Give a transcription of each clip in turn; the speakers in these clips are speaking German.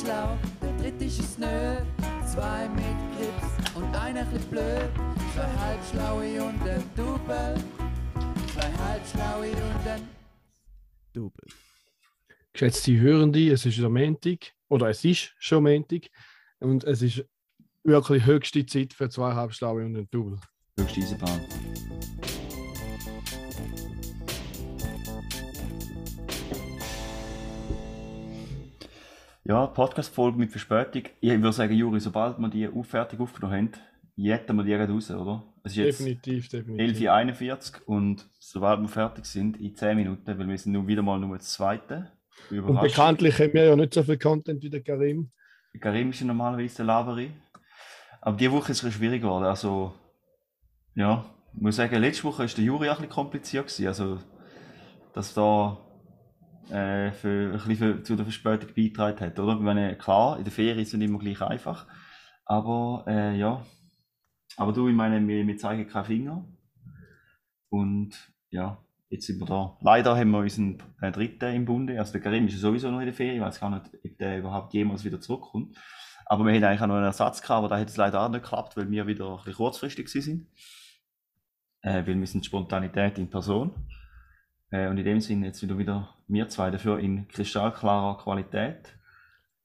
schlau, der dritte ist es nö. Zwei mit Grips und einer bisschen blöd. Zwei halbschlaue und ein Double. Zwei halbschlaue und ein Double. Geschätzte Hörende, es ist am Montag, oder es ist schon Montag, und es ist wirklich höchste Zeit für zwei Halbschlaue und ein Double. Höchste Eisenbahn. Ja, Podcast-Folge mit Verspätung. Ich würde sagen, Juri, sobald wir die fertig aufgenommen haben, jetten wir die gerade raus, oder? Es ist jetzt Definitiv, definitiv. 11.41 und sobald wir fertig sind, in 10 Minuten, weil wir sind nun wieder mal nur das zweite. Und bekanntlich haben wir ja nicht so viel Content wie der Karim. Karim ist ja normalerweise der Laveri. Aber diese Woche ist es schwierig geworden. Also, ja, ich muss sagen, letzte Woche war der Juri auch ein bisschen kompliziert. Gewesen. Also, dass da äh, für, ein bisschen für, zu der Verspätung beigetragen hat. Oder? Ich klar, in der Ferien ist es nicht immer gleich einfach. Aber äh, ja. Aber du, ich meine, wir, wir zeigen keinen Finger. Und ja, jetzt sind wir da. Leider haben wir unseren äh, dritten im Bunde. Also der Karim ist ja sowieso noch in der Ferien. Ich weiß gar nicht, ob der überhaupt jemals wieder zurückkommt. Aber wir hatten eigentlich auch noch einen Ersatz gehabt, aber da hat es leider auch nicht geklappt, weil wir wieder ein bisschen kurzfristig sind. Äh, weil wir sind Spontanität in Person. Äh, und in dem Sinne jetzt wieder wieder wir zwei dafür in kristallklarer Qualität.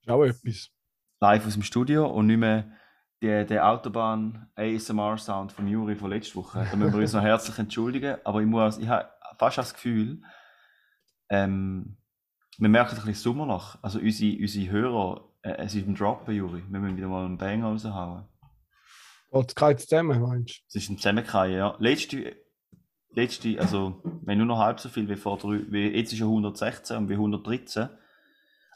Ist auch etwas. Live aus dem Studio und nicht mehr der, der Autobahn ASMR Sound von Juri von letzter Woche. Da müssen wir uns noch herzlich entschuldigen. Aber ich muss, ich habe fast das Gefühl, ähm, wir merken ein bisschen Sommerloch. Also unsere, unsere Hörer, äh, es ist ein Droppen, Juri. Wir müssen wieder mal einen Bang raushauen. Geht es zusammen, meinst Es ist ein Zusammenkehren, ja. Letzte, letzte, also, wenn nur noch halb so viel wie vor drei, wie, jetzt ist ja 116 und wie 113.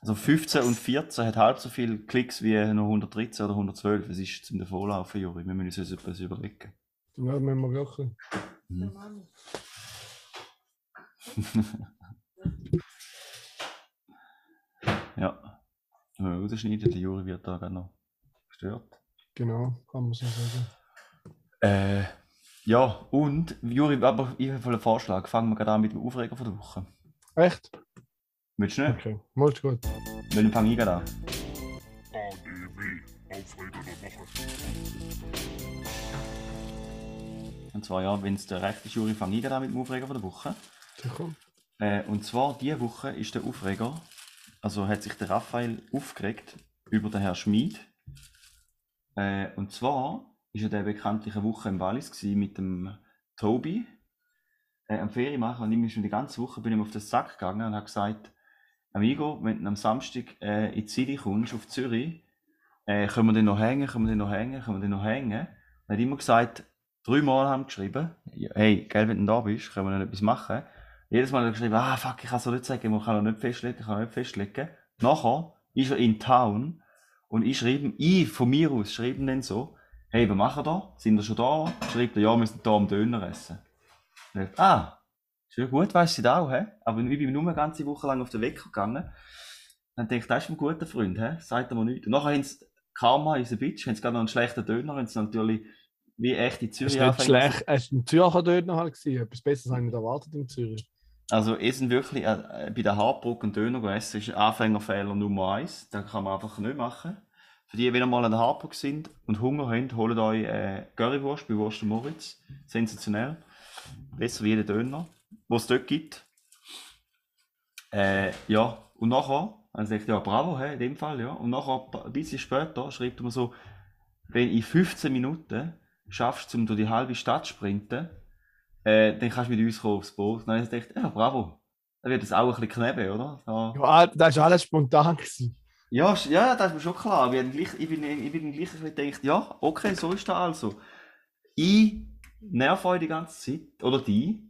Also 15 und 14 hat halb so viele Klicks wie noch 113 oder 112. Es ist zum Davonlaufen, Juri. Wir müssen uns etwas überlegen. Ja, müssen wir wirklich. Mhm. ja. Wenn wir rausschneiden, der Juri wird da gerade noch gestört. Genau, kann man so sagen. Äh, ja, und, Juri, aber ich habe einen Vorschlag. Fangen wir gerade an mit dem Aufreger von der Woche. Echt? Willst du nicht? Okay, mal gut. Dann fange ich gerade an. ADW, Aufreger der Woche. Und zwar, ja, wenn es der rechte ist, Juri, fange ich gerade an mit dem Aufreger von der Woche. Sicher. Äh, und zwar, diese Woche ist der Aufreger, also hat sich der Raphael aufgeregt über den Herrn Schmid. Äh, und zwar ist er der bekanntliche Woche im Wallis mit dem Tobi äh, am Ferien machen und ich bin schon die ganze Woche bin ich ihm auf den Sack gegangen und habe gesagt, Amigo, wenn du am Samstag äh, in die City kommst, auf Zürich, äh, können wir den noch hängen, können wir den noch hängen, können wir den noch hängen? Er hat immer gesagt, dreimal haben geschrieben, ja, hey, gell, wenn du da bist, können wir noch etwas machen. Jedes Mal hat er geschrieben, ah fuck, ich kann noch nicht sagen, man kann noch nicht festlegen, ich kann noch nicht festlegen. Nachher ist er in Town und ich schreibe, ich von mir aus schreibe ihm dann so, hey, was machen da? Sind wir schon da? Schreibt er, ja, wir sind da am Döner essen. Dachte, ah, ist ja gut, weißt du das auch, hä? Aber ich bin nur eine ganze Woche lang auf den Wecker gegangen. Dann denke ich, das ist ein guter Freund, hä? Sagt er mir nichts. Und nachher haben sie, Karma ein Bitch, haben sie gerade noch einen schlechten Döner, haben sie natürlich wie echt in Zürich anfangen- schlecht. Es war ein Zürcher Döner halt. gewesen. Etwas Besseres habe ich nicht erwartet in Zürich. Also, sind wirklich äh, äh, bei der Hartbrücke und Döner. Das ist Anfängerfehler Nummer eins. Den kann man einfach nicht machen. Für die, wenn ihr mal an der Hartbrücke sind und Hunger habt, holt euch äh, Currywurst bei Wurst und Moritz. Sensationell. Besser wie jeder Döner, was es dort gibt. Äh, ja, und nachher, dann sagt ja, bravo, hey, in dem Fall, ja. Und nachher, ein bisschen später, schreibt mir so, wenn in 15 Minuten schaffst, um durch die halbe Stadt zu sprinten, äh, dann kannst du mit uns kommen aufs Boot. Dann habe ich gedacht, ja, bravo. Dann wird es auch ein bisschen kneben, oder? Da. Ja, das war alles spontan. Gewesen. Ja, ja, das ist mir schon klar. Aber Ich, hab gleich, ich bin, ich bin gleich ein gedacht, ja, okay, so ist das also. Ich nerv euch die ganze Zeit, oder die,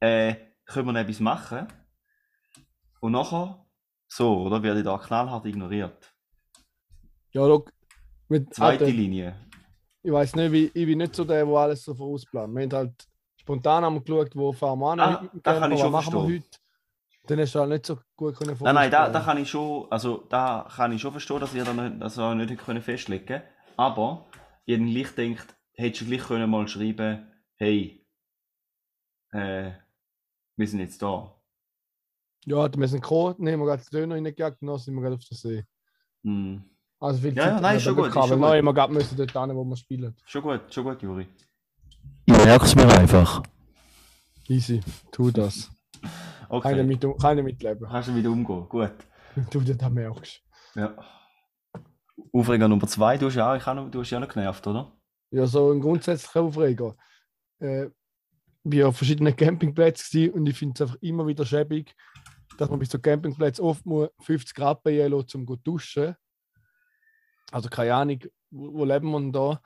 äh, können wir noch etwas machen? Und nachher, so, oder, werde ich da knallhart ignoriert. Ja, schau. Mit, Zweite Alter, Linie. ich weiß nicht, wie, ich bin nicht so der, der alles so vorausplant. Wir haben halt spontan haben wir geschaut, wo fahren wir an. Ah, mit dem Camper, was schon machen wir verstehen. heute. Dann hast du halt nicht so gut können Nein, nein, da, da kann ich schon, also da kann ich schon verstehen, dass ihr da nicht, ihr nicht können festlegen Aber ich habe gleich gedacht, hättest du gleich können mal schreiben, hey, äh, wir sind jetzt da. Ja, wir sind gekommen, dann haben wir gerade den Döner reingejagt und dann sind wir gerade auf der See. Mm. Also viel Ja, ja, Zeit nein, haben ist schon wir gut, neu immer gerade müssen dort hin, wo wir spielen. Schon gut, schon gut, Juri. Ich merke es mir einfach. Easy, tu das. Okay. Keine, mit, keine mitleben. Kannst du wieder umgehen. Gut. Du das merkst. Ja. Aufreger Nummer zwei, du hast ja auch, ich noch, du hast ja noch genervt, oder? Ja, so ein grundsätzlicher Aufreger. Äh, ich war auf verschiedenen Campingplätzen und ich finde es einfach immer wieder schäbig, dass man bei so Campingplätzen oft muss 50 Grad bei Jelo zum zu duschen. Also keine Ahnung, wo, wo leben wir denn da?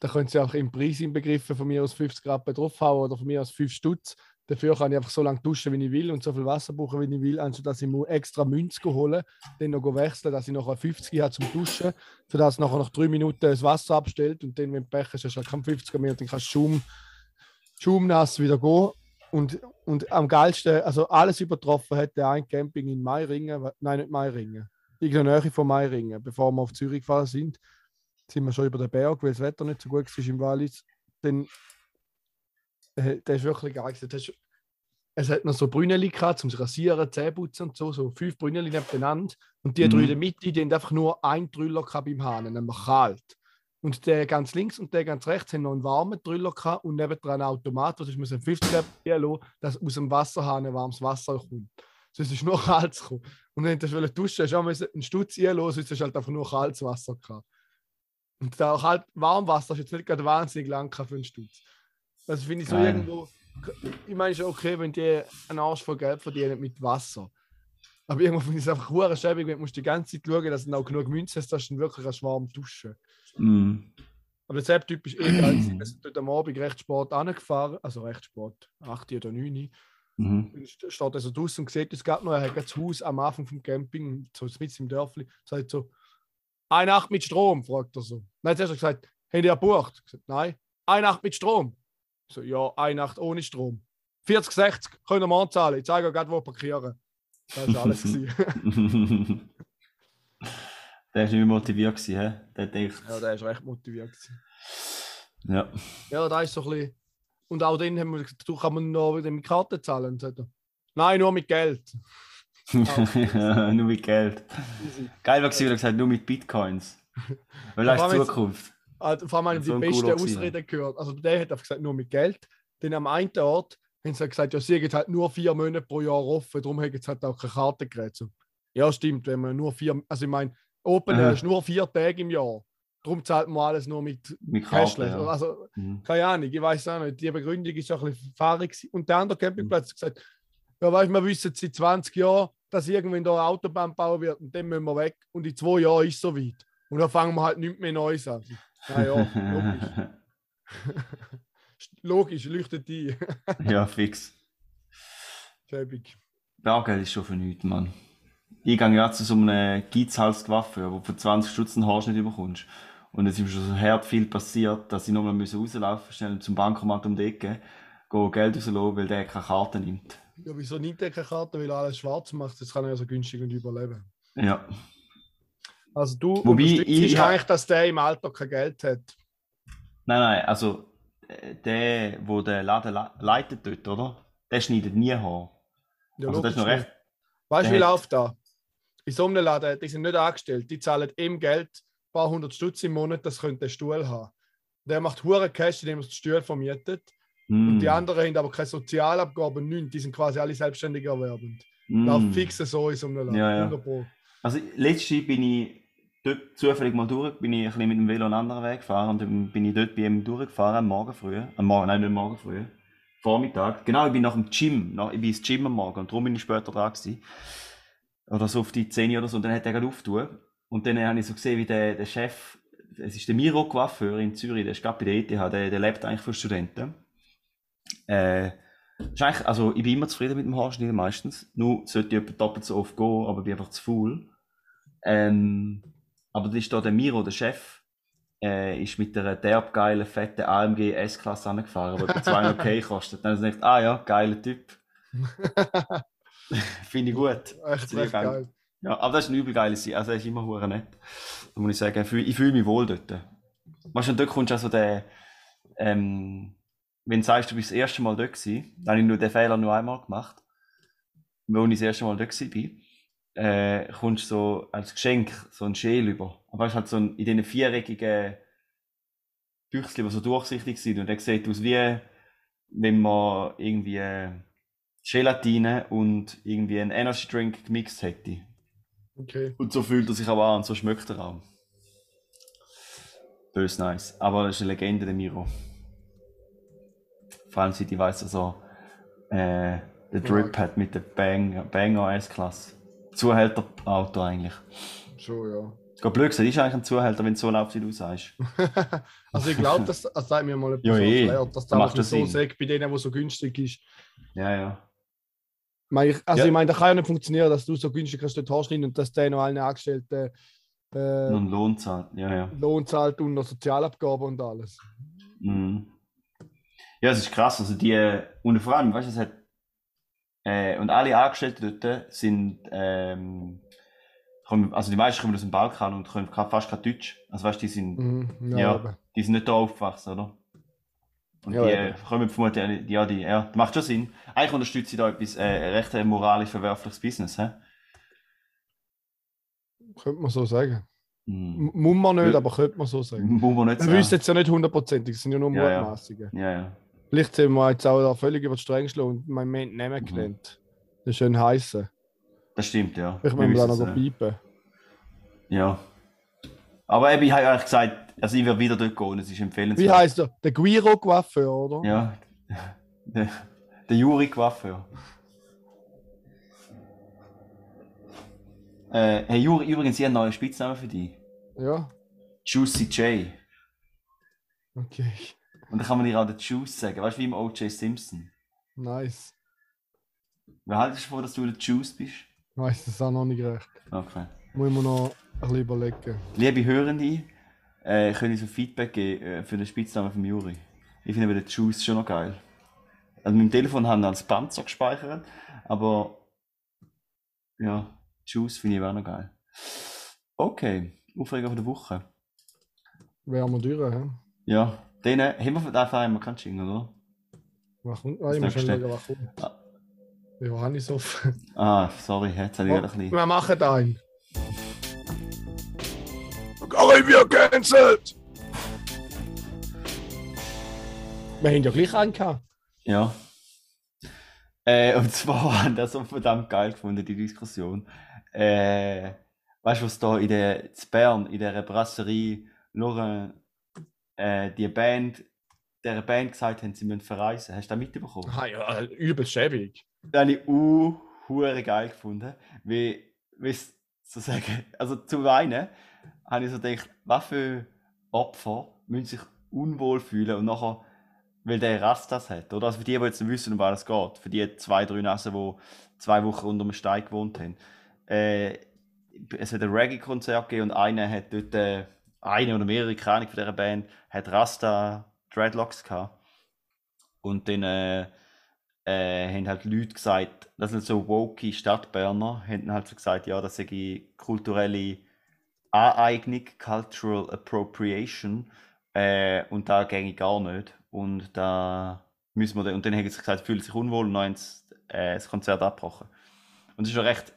Da können sie auch im Preis inbegriffen von mir aus 50 Grad bei draufhauen oder von mir aus 5 Stutz. Dafür kann ich einfach so lange duschen, wie ich will und so viel Wasser brauchen, wie ich will, anstatt dass ich extra Münze holen dann noch wechseln, dass ich nachher 50 habe zum Duschen, das nachher nach drei Minuten das Wasser abstellt und dann, wenn du Pech hast, hast du halt kein 50er mehr und dann kannst du Schaum, schaumnass wieder gehen. Und, und am geilsten, also alles übertroffen hat der ein Camping in Meiringen, nein, nicht Meiringen, irgendeine Nähe von Meiringen, bevor wir auf Zürich gefahren sind, sind wir schon über den Berg, weil das Wetter nicht so gut war im Wallis. Dann, äh, der ist wirklich geil. gewesen. Ist, es hat noch so Brünneli gehabt, zum rasieren, Zähne putzen und so, so fünf Brünneli nebeneinander. Und die Mhm. drei in der Mitte, die haben einfach nur ein Drüller gehabt beim Hahn, nämlich kalt. Und der ganz links und der ganz rechts haben noch einen warmen Drüller gehabt und nebendran einen Automat, das ist mit einem 50 lassen, dass aus dem Wasserhahn ein warmes Wasser kommt. Sonst ist nur kaltes gekommen. Und wenn du das duschen hast du auch einen Stutz einlassen, sonst hast du halt einfach nur kaltes Wasser gehabt. Und da kalt, Warmwasser ist jetzt nicht gerade wahnsinnig lang für einen Stutz. Also finde ich so Geil. irgendwo, ich meine schon okay, wenn die einen Arsch voll Geld verdienen mit Wasser. Aber irgendwo finde ich es einfach hure schäbig, wenn du musst die ganze Zeit schauen, dass du auch genug Münze hast, dass du wirklich kannst warm duschen Mm. Aber der Sepp-Typ ist eh geil. Wir sind dort am Abend recht spät angefahren, also recht spät, 8 oder 9 Mhm. und st- steht also draußen und sieht, es gab noch, er hat gerade das Haus am Anfang vom Camping, so mit im Dörfli, sagt so, eine Nacht mit Strom, fragt er so. Dann hat er zuerst gesagt, ihr gebucht? Ich gesagt, nein. Eine Nacht mit Strom? So, ja, eine Nacht ohne Strom. 40, 60, könnt ihr morgen zahlen. Ich zeige euch gerade, wo parkieren. Das war alles. der war nicht mehr motiviert, gewesen, hä? Der denkt. ja, der ist recht motiviert. Gewesen. Ja. Ja, da ist so ein bisschen. Und auch dann haben wir du kann man noch wieder mit Karte zahlen. Nein, nur mit Geld. nur mit Geld. Geil war, wenn er gesagt hat, nur mit Bitcoins. Weil das ist Zukunft. Also, vor allem So die gewesen, Ausreden gehört. Also der hat einfach gesagt, nur mit Geld. Dann am einen Ort haben sie gesagt, ja, sie haben halt nur vier Monate pro Jahr offen, darum haben sie halt auch keine Kartengerät. So. Ja, stimmt, wenn man nur vier, also ich meine, Open Air Aha. ist nur vier Tage im Jahr. Darum zahlt man alles nur mit Mit. Cashless. Ja. Also, Mhm. keine Ahnung, ich weiß auch nicht. Die Begründung ist auch ein bisschen fahrig. Und der andere Campingplatz hat gesagt, ja, weißt, wir wissen seit 20 Jahren, dass irgendwann da eine Autobahn bauen wird und dann müssen wir weg. Und in zwei Jahren ist es soweit. Und dann fangen wir halt nicht mehr Neues an. Naja, logisch. Logisch, leuchtet ein. ja, fix. Schäbig. Berggeld ist schon für nichts, Mann. Ich gehe ja zu so einem Geizhals Coiffeur, wo du für 20 Stutz einen Haarschnitt überkommst. Und es ist mir schon so hart viel passiert, dass ich nochmal rauslaufen musste, schnell zum Bankomat um die Ecke, gehe Geld rauslassen, weil der keine Karte nimmt. Ja, wieso nimmt er keine Karte, weil alles schwarz macht? Das kann er ja so günstig und überleben. Ja. Also du Wobei, ich- ich eigentlich, dass der im Alter kein Geld hat. Nein, nein, also äh, der, wo der Laden le- leitet dort, oder? Der schneidet nie Haar. Ja, Also das ist noch recht. Weißt du, wie hat- läuft das? In so einem Laden, die sind nicht angestellt, die zahlen ihm Geld, ein paar hundert Stutz im Monat, das könnte der Stuhl haben. Der macht hure Cash, indem er den Stuhl vermietet. Und Mm, die anderen haben aber keine Sozialabgaben, nichts. Die sind quasi alle selbstständig erwerbend. mm. Läuft fix so in so einem Laden. Ja, ja. 100 Pro. Also letztes bin ich dort zufällig mal durch, bin ich ein bisschen mit dem Velo einen anderen Weg gefahren und bin ich dort bei ihm durchgefahren, am Morgen früh. Am Morgen, nein, nicht am Morgen früh. Vormittag. Genau, ich bin nach dem Gym, nach, ich bin ins Gym am Morgen und darum bin ich später dran gewesen. Oder so auf die 10 oder so und dann hat er gerade aufgetan. Und dann habe ich so gesehen, wie der, der Chef, es ist der Miro Coiffeur in Zürich, der ist gerade bei der ETH, der, der lebt eigentlich von Studenten. Äh, also ich bin immer zufrieden mit dem Haarschneiden meistens. Nur sollte ich doppelt so oft gehen, aber bin einfach zu faul. Ähm, aber das ist da der Miro, der Chef, äh, ist mit einer derbgeilen, fetten AMG S-Klasse angefahren, die etwa 200 K kostet. Dann habe ich gedacht, ah ja, geiler Typ. Finde ich gut. Echt recht geil. Ja, aber das ist ein übel geiles Sein. Also, er ist immer hure nett. Da muss ich sagen, ich fühle, ich fühle mich wohl dort. Weißt du, dort kommst du also der, ähm, wenn du sagst, du bist das erste Mal dort gewesen, dann habe ich nur den Fehler nur einmal gemacht. Wo ich das erste Mal dort bin. Äh, kommst du so als Geschenk so ein Schäl über. Aber es halt so ein, in diesen viereckigen Büchschen, die so durchsichtig sind. Und der sieht aus wie, wenn man irgendwie äh, Gelatine und irgendwie einen Energy Drink gemixt hätte. Okay. Und so fühlt er sich auch an und so schmeckt er auch. Bös nice. Aber das ist eine Legende, der Miro. Vor allem seit ich weiss, dass er äh, den Drip hat mit der Bang, Banger S-Klasse. Zuhälterauto eigentlich. Schon, ja. Es geht blöd gesagt, ist eigentlich ein Zuhälter, wenn du so läuft, wie du sagst. also ich glaube, das, das sagt mir mal jemand Ja, so eh. erklärt, dass Da das das so sagt, bei denen, wo so günstig ist. Ja, ja. Ich Also Ja. ich meine, das kann ja nicht funktionieren, dass du so günstig kannst dort hast und dass der noch allen Angestellten äh, ein Lohn zahlt. Ja, ja. Lohn zahlt und noch Sozialabgaben und alles. Mhm. Ja, es ist krass. Also die, und vor allem, weißt du, es hat, äh, und alle Angestellten dort sind, ähm, kommen, also die meisten kommen aus dem Balkan und können fast kein Deutsch. Also weißt du, die sind, Mhm. Ja. eben. die sind nicht da aufgewachsen, oder? Und Ja, die äh, kommen vermutlich, ja, die, ja, das macht schon Sinn. Eigentlich unterstütze ich da etwas, äh, recht äh, moralisch verwerfliches Business, hä? Könnte man so sagen. Mhm. M- Muss man nicht, Ja. aber könnte man so sagen. Muss man nicht Wir sagen. wissen jetzt ja nicht hundertprozentig, es sind ja nur Ja, ja. Mutmaßungen. Ja, ja. Vielleicht sind wir jetzt auch da völlig über die Stränge geschlagen und mein Moment nehmen Mhm. gelernt. Das ist schön heißen. Das stimmt, ja. Ich Wir da wissen noch es, piepen. Ja. Aber eben, ich habe eigentlich gesagt, also ich werde wieder dort gehen, es ist empfehlenswert. Wie heißt er? Der Guiro Coiffeur, oder? Ja, der, der Juri Coiffeur. Äh, hey Juri, übrigens, ich habe einen neuen Spitznamen für dich. Ja, Juicy J. okay. Und dann kann man dir auch den Juice sagen, weißt du, wie im O.J. Simpson. Nice. Wie haltest du vor, dass du der Juice bist? Ich weiß das auch noch nicht recht. Okay. Muss man noch ein bisschen überlegen. Liebe Hörende, äh, können so Feedback geben äh, für den Spitznamen von Juri. Ich finde aber den Juice schon noch geil. Also mit dem Telefon haben wir als Panzer gespeichert, aber ja, Juice finde ich auch noch geil. Okay, Aufreger von der Woche. Wären wir durch, hä? Ja, den haben wir von dafür einmal keinen Jingle, oder? Kommt? Ah, ich muss schon schauen, was kommt. Ah. Ja, habe ich so. Ah, sorry, jetzt habe ich Oh, gerade ein bisschen. wir machen einen. Karibia cancelled! Wir haben ja gleich einen gehabt. Ja. Äh, und zwar haben das so verdammt geil gefunden, die Diskussion. Äh, weißt du, was da in der in Bern, in der Brasserie, nur äh, die Band, der Band gesagt haben, sie müssen verreisen. Hast du das mitbekommen? Ah, ja, übel schäbig. Das habe ich uh, hure geil gefunden. Wie, wie so sagen, also zu weinen, habe ich so gedacht, was für Opfer müssen sich unwohl fühlen und nachher, weil der Rastas hat, oder? Also für die, die jetzt nicht wissen, um was es geht, für die zwei, drei Nassen, die zwei Wochen unter dem Stein gewohnt haben. Äh, es hat ein Reggae-Konzert gegeben und einer hat dort, äh, eine oder mehrere, Ahnung von dieser Band, hat Rasta Dreadlocks gehabt. Und dann äh, äh, haben halt Leute gesagt, das sind so woke Stadtberner, haben halt so gesagt, ja, das sei kulturelle Aneignung, Cultural Appropriation, äh, und da ginge gar nicht. Und da müssen wir, dann- und dann haben sie gesagt, fühlen sich unwohl und dann äh, das Konzert abgebrochen. Und es ist schon recht,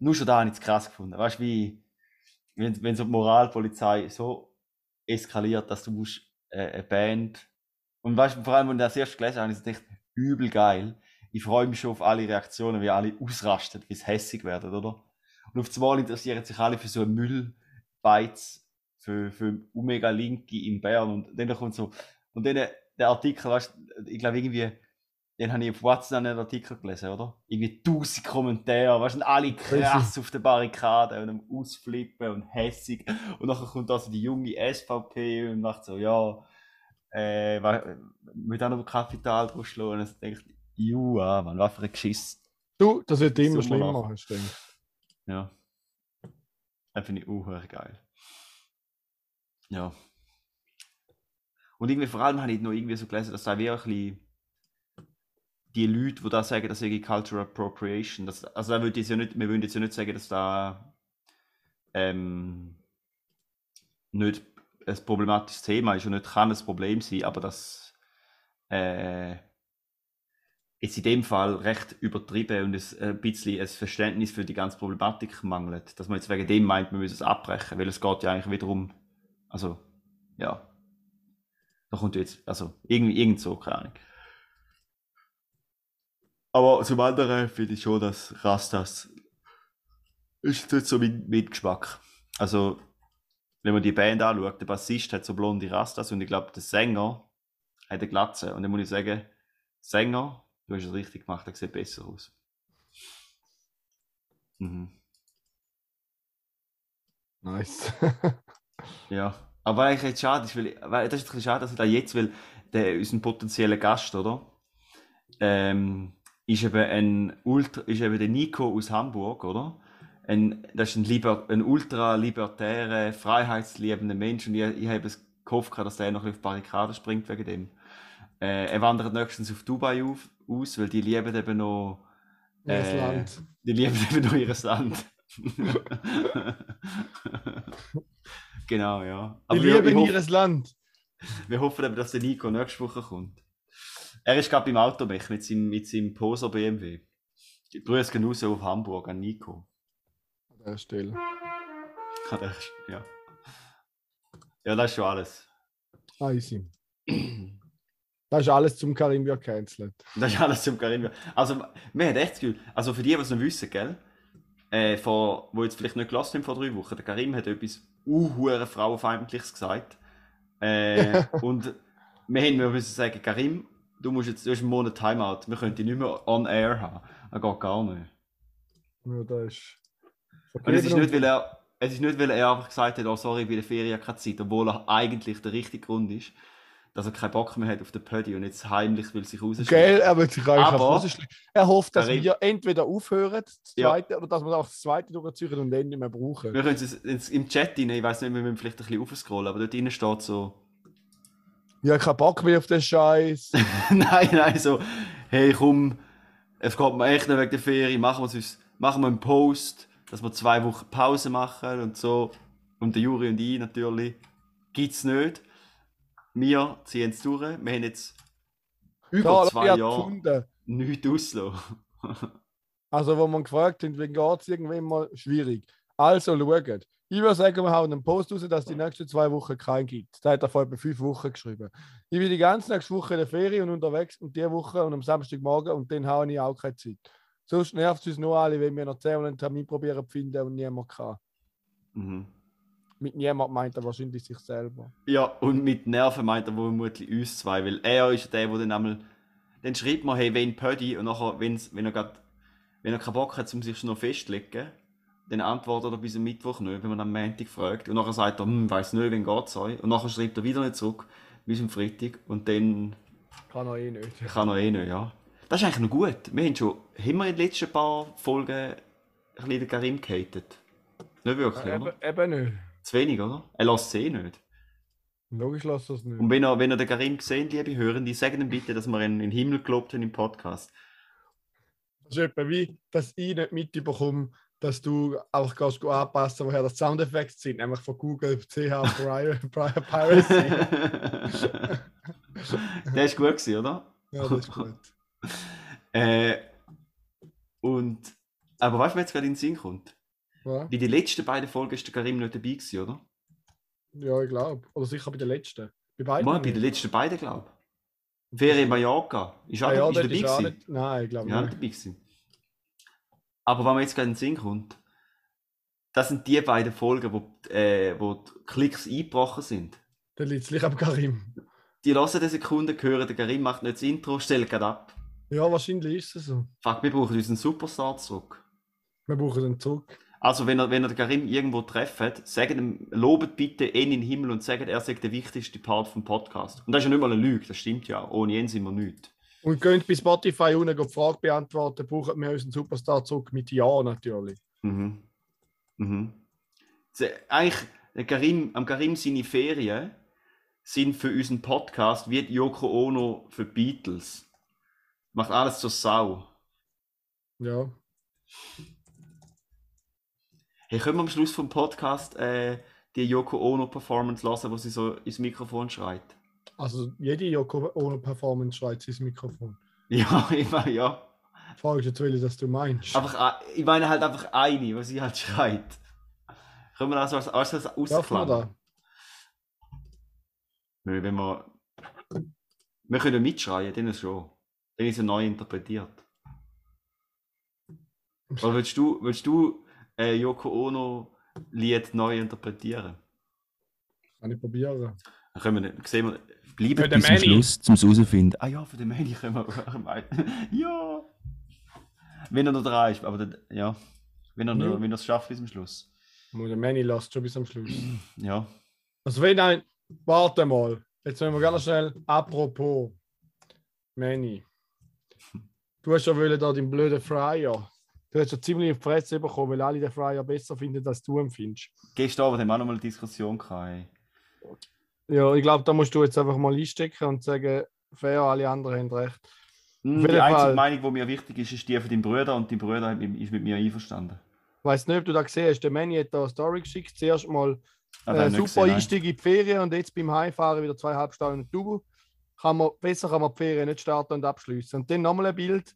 nur schon da habe ich es krass gefunden. Weißt du, wie, wenn, wenn so die Moralpolizei so eskaliert, dass du musst äh, eine Band, und weißt du, vor allem, als ich das erst gelesen habe ich so gedacht, übel geil. Ich freue mich schon auf alle Reaktionen, wie alle ausrasten, wie es hässig werden, oder? Und auf einmal interessieren sich alle für so einen Müllbeiz, für, für Omega Linke in Bern. Und dann kommt so, und dann der Artikel, weißt du, ich glaube irgendwie, den habe ich auf WhatsApp einen Artikel gelesen, oder? Irgendwie tausend Kommentare, weißt du, alle krass auf der Barrikade und am Ausflippen und hässig. Und nachher kommt also die junge SVP und macht so, ja, äh, mit einem Kapital drauf schlagen. Und ich denke, Jua, man, was für ein Geschiss. Du, das wird immer schlimmer, hast du. Ja. Das finde ich auch geil. Ja. Und irgendwie vor allem habe ich noch irgendwie so gelesen, dass da wirklich die Leute, die da sagen, das sei Cultural Appropriation, das, also da würde ich ja nicht, wir würden jetzt ja nicht sagen, dass da ähm, nicht ein problematisches Thema ist und nicht kann ein Problem sein, aber dass äh, jetzt in dem Fall recht übertrieben und es ein bisschen ein Verständnis für die ganze Problematik mangelt. Dass man jetzt wegen dem meint, man müsse es abbrechen, weil es geht ja eigentlich wiederum, also, ja. Da kommt jetzt, also, irgendwie, irgend so, keine Ahnung. Aber zum anderen finde ich schon, dass Rastas ist nicht so mein, mein Geschmack. Also, wenn man die Band anschaut, der Bassist hat so blonde Rastas und ich glaube, der Sänger hat eine Glatze. Und dann muss ich sagen, Sänger, du hast es richtig gemacht, der sieht besser aus. Mhm. Nice. Ja, aber eigentlich jetzt schade ist, weil, weil das ist ein schade, dass ich da jetzt, weil der unser potenzieller Gast, oder? Ähm, ist eben ein Ultra, ist eben der Nico aus Hamburg, oder? Ein, das ist ein, liber, ein ultra libertärer, freiheitsliebender Mensch und ich, ich habe es gehofft, dass der noch ein bisschen auf die Barrikaden springt wegen dem. Äh, er wandert nächstens auf Dubai auf, aus, weil die lieben eben noch Das Äh, Land. die lieben eben noch ihr Land. genau, ja. Die wir- lieben hoffen- ihres Land. wir hoffen eben, dass der Nico nächste Woche kommt. Er ist gerade beim Automech mit seinem, mit seinem Poser BMW. Grüße gehen raus auf Hamburg an Nico. An der Stelle. Hat er- Ja. ja, das ist schon alles. Ah, easy. Das ist alles zum Karim wird cancelled. Das ist alles zum Karim. Also, wir haben echt das Gefühl, also für die, die es noch wissen, gell, äh, vor, wo jetzt vielleicht nicht gelassen haben vor drei Wochen, der Karim hat etwas unhure Frauenfeindliches gesagt. Äh, und wir haben müssen sagen, Karim, du musst jetzt, du hast einen Monat Timeout, wir können dich nicht mehr on air haben. Das geht gar nicht. Ja, das ist. Und es ist nicht, weil er, es ist nicht, weil er einfach gesagt hat, oh sorry, bei der Ferien keine Zeit, obwohl er eigentlich der richtige Grund ist, dass er keinen Bock mehr hat auf den Pödi und jetzt heimlich will sich rausschneiden. Gell, er wird sich eigentlich rausschlagen. Er hofft, dass Karim- wir entweder aufhören, das Ja. zweite, oder dass wir auch das zweite durchziehen und dann nicht mehr brauchen. Wir können es im Chat rein, ich weiß nicht, wir müssen vielleicht ein bisschen aufscrollen, aber dort drinnen steht so, Ich habe keinen Bock mehr auf den Scheiß. nein, nein, so, hey komm, es geht mir echt nicht wegen der Ferien, machen wir, uns, machen wir einen Post, dass wir zwei Wochen Pause machen und so. Und der Juri und ich natürlich, gibt's nicht. Wir ziehen es durch, wir haben jetzt über Da, zwei Jahre gefunden. nichts ausgelassen. Also, wo man gefragt hat, wie geht es irgendwann mal schwierig. Also, schaut. Ich würde sagen, wir hauen einen Post raus, dass die nächsten zwei Wochen keinen gibt. Da hat er vor etwa fünf Wochen geschrieben. Ich bin die ganze nächste Woche in der Ferien und unterwegs und die Woche und am Samstagmorgen und dann habe ich auch keine Zeit. Sonst nervt es uns nur alle, wenn wir noch zehn einen Termin probieren zu finden und niemand kann. Mhm. Mit niemand meint er wahrscheinlich sich selber. Ja, und mit Nerven meint er vermutlich uns zwei, weil er ist der, der dann einmal, dann schreibt man, hey, wenn Pödi, und nachher, wenn's, wenn er grad, wenn er keinen Bock hat, um sich noch festlegen, dann antwortet er bis am Mittwoch nicht, wenn man am Montag fragt. Und nachher sagt er, hm, weiß nicht, wenn geht's euch. Und nachher schreibt er wieder nicht zurück, bis am Freitag, und dann Kann er eh nicht. kann er eh nicht, ja. Das ist eigentlich noch gut. Wir haben schon, haben wir in den letzten paar Folgen ein bisschen den Karim gehatet? Nicht wirklich, Ja, oder? eben, eben nicht. Zu wenig, oder? Er lässt es eh nicht. Logisch lässt das nicht. Und wenn ihr, wenn ihr den Karim gesehen, liebe Hörende, sagt ihm bitte, dass wir ihn in den Himmel gelobt haben im Podcast. Das ist etwa wie, dass ich nicht mitbekomme, dass du auch kannst anpassen, woher das Soundeffekte sind, nämlich von Google CH Piracy. Der ist gut gewesen, oder? ja, das ist gut. Äh, und, aber weißt du, wer jetzt gerade in den Sinn kommt? Ja, Bei den letzten beiden Folgen ist der Karim nicht dabei gewesen, oder? ja ich glaube. Oder sicher bei der letzten. Bei beiden. Mal, bei den letzten beiden, glaube ich. Ferien in Mallorca. Ist auch ja, ja, ist dabei ist gewesen. nicht. Nein, ich glaube Ja, nicht. dabei gewesen. Aber wenn man jetzt gerade in den Sinn kommt, das sind die beiden Folgen, wo, äh, wo die Klicks eingebrochen sind. Dann liegt es gleich am Karim. Die lassen eine Sekunde, hören, der Karim macht nicht das Intro, stellt gerade ab. Ja, wahrscheinlich ist es so. Fuck, wir brauchen unseren Superstar zurück. Wir brauchen den zurück. Also, wenn ihr, wenn ihr den Karim irgendwo trefft, sagt ihm, lobet bitte ihn in den Himmel und sagt, er sei der wichtigste Part vom Podcast. Und das ist ja nicht mal eine Lüge, das stimmt ja. Ohne ihn sind wir nichts. Und könnt bei Spotify unten die Frage beantworten, brauchen wir unseren Superstar zurück mit Ja natürlich. Mhm. Mhm. Eigentlich, der Karim, am Karim seine Ferien sind für unseren Podcast wie Yoko Ono für Beatles. Macht alles zur Sau. Ja. Hey, können wir am Schluss vom Podcast äh, die Yoko Ono Performance lassen, wo sie so ins Mikrofon schreit? Also jede Yoko Ono Performance schreit ins Mikrofon. Ja, ich meine, ja. Fragst jetzt, welche das du meinst. Einfach, ein- ich meine halt einfach eine, was sie halt schreit. Können wir also als Darf man ausklammern? Weil wenn wir... Wir können mitschreien, dann ist schon. Dann ist er neu interpretiert. Oder willst du, willst du äh, Yoko Ono Lied neu interpretieren? Kann ich probieren. Dann können wir, sehen wir, bleiben Für den Bis zum. Schluss, zum es herausfinden. Ah ja, für den Manny können wir Ja! Wenn er noch dran ist, aber der, ja. Wenn er, noch, Ja. wenn er es schafft bis zum Schluss. Der Manny lässt schon bis am Schluss. Ja. Also wenn ein... Warte mal. Jetzt müssen wir ganz schnell... Apropos. Manny. Du hast ja wollen da den blöden Fryer. Du hast ja ziemlich in die Fresse bekommen, weil alle den Fryer besser finden, als du ihn findest. Gestern Abend haben wir auch noch mal eine Diskussion gehabt. Ey. Ja, ich glaube, da musst du jetzt einfach mal einstecken und sagen, fair, alle anderen haben recht. Hm, Auf Die einzige Fall. Meinung, die mir wichtig ist, ist die von deinem Bruder und dein Bruder ist mit mir einverstanden. Ich weiß nicht, ob du da gesehen hast. Der Manny hat da eine Story geschickt. Zuerst mal Ah, äh, super gesehen, nein. Einstieg in die Ferien und jetzt beim Heimfahren wieder zweieinhalb Stunden Tubu. Kann man, besser kann man die Ferien nicht starten und abschließen. Und dann nochmal ein Bild.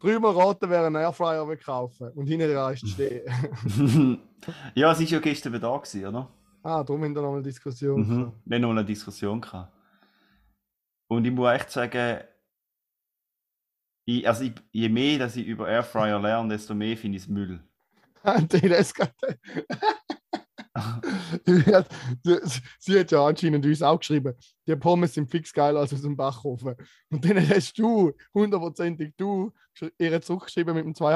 Drüber raten, wer einen Airfryer will kaufen. Und hinten dran ist stehen. ja, es war ja gestern wieder da, gewesen, oder? Ah, darum haben wir nochmal eine Diskussion. Mhm. Wir haben noch mal eine Diskussion gehabt. Und ich muss echt sagen, ich, also ich, je mehr dass ich über Airfryer lerne, desto mehr finde ich es Müll. Sie hat ja anscheinend uns auch geschrieben, die Pommes sind fix geil als aus dem Backofen. Und dann hast du, hundertprozentig du, gesch- ihr zurückgeschrieben mit dem 2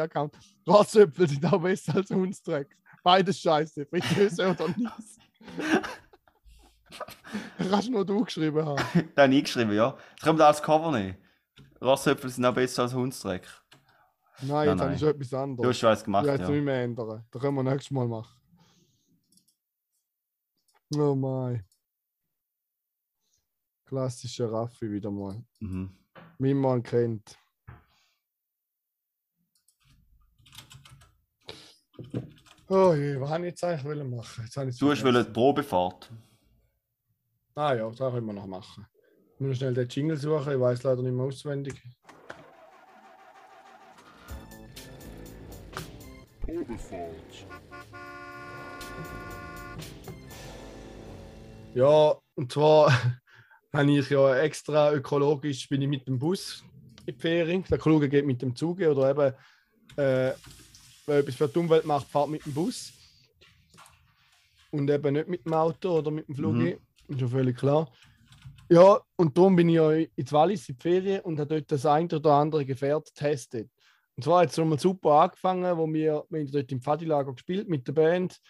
account Rassäpfel sind auch besser als Hundsdreck. Beides scheiße, Fritteuse oder nichts. Kannst nur du geschrieben haben. da habe ich geschrieben, ja. Das können wir da als Cover nehmen. Rasshöpfel sind auch besser als Hundsdreck. Nein, Nein, jetzt habe nein. ich schon etwas Du hast anderes. schon eins gemacht, Ja, jetzt ja. nicht mehr ändern. Das können wir nächstes Mal machen. Oh mein. Klassischer Raffi wieder mal. Mhm. Wie man kennt. Oh je, was habe ich jetzt eigentlich wollen machen? Jetzt ich Du hast wollen die Probefahrt. Ah ja, das können wir noch machen. Ich muss noch schnell den Jingle suchen, ich weiß leider nicht mehr auswendig. Ja, und zwar habe ich ja extra ökologisch bin ich mit dem Bus in die Ferien. Der Kluge geht mit dem Zug oder eben, äh, wer etwas für die Umwelt macht, fährt mit dem Bus. Und eben nicht mit dem Auto oder mit dem Flug. Mhm. Ist ja völlig klar. Ja, und darum bin ich ja ins Wallis in die Ferien und habe dort das ein oder andere Gefährt getestet. Und zwar hat es schon mal super angefangen, wo wir, wir haben dort im Fadilager gespielt mit der Band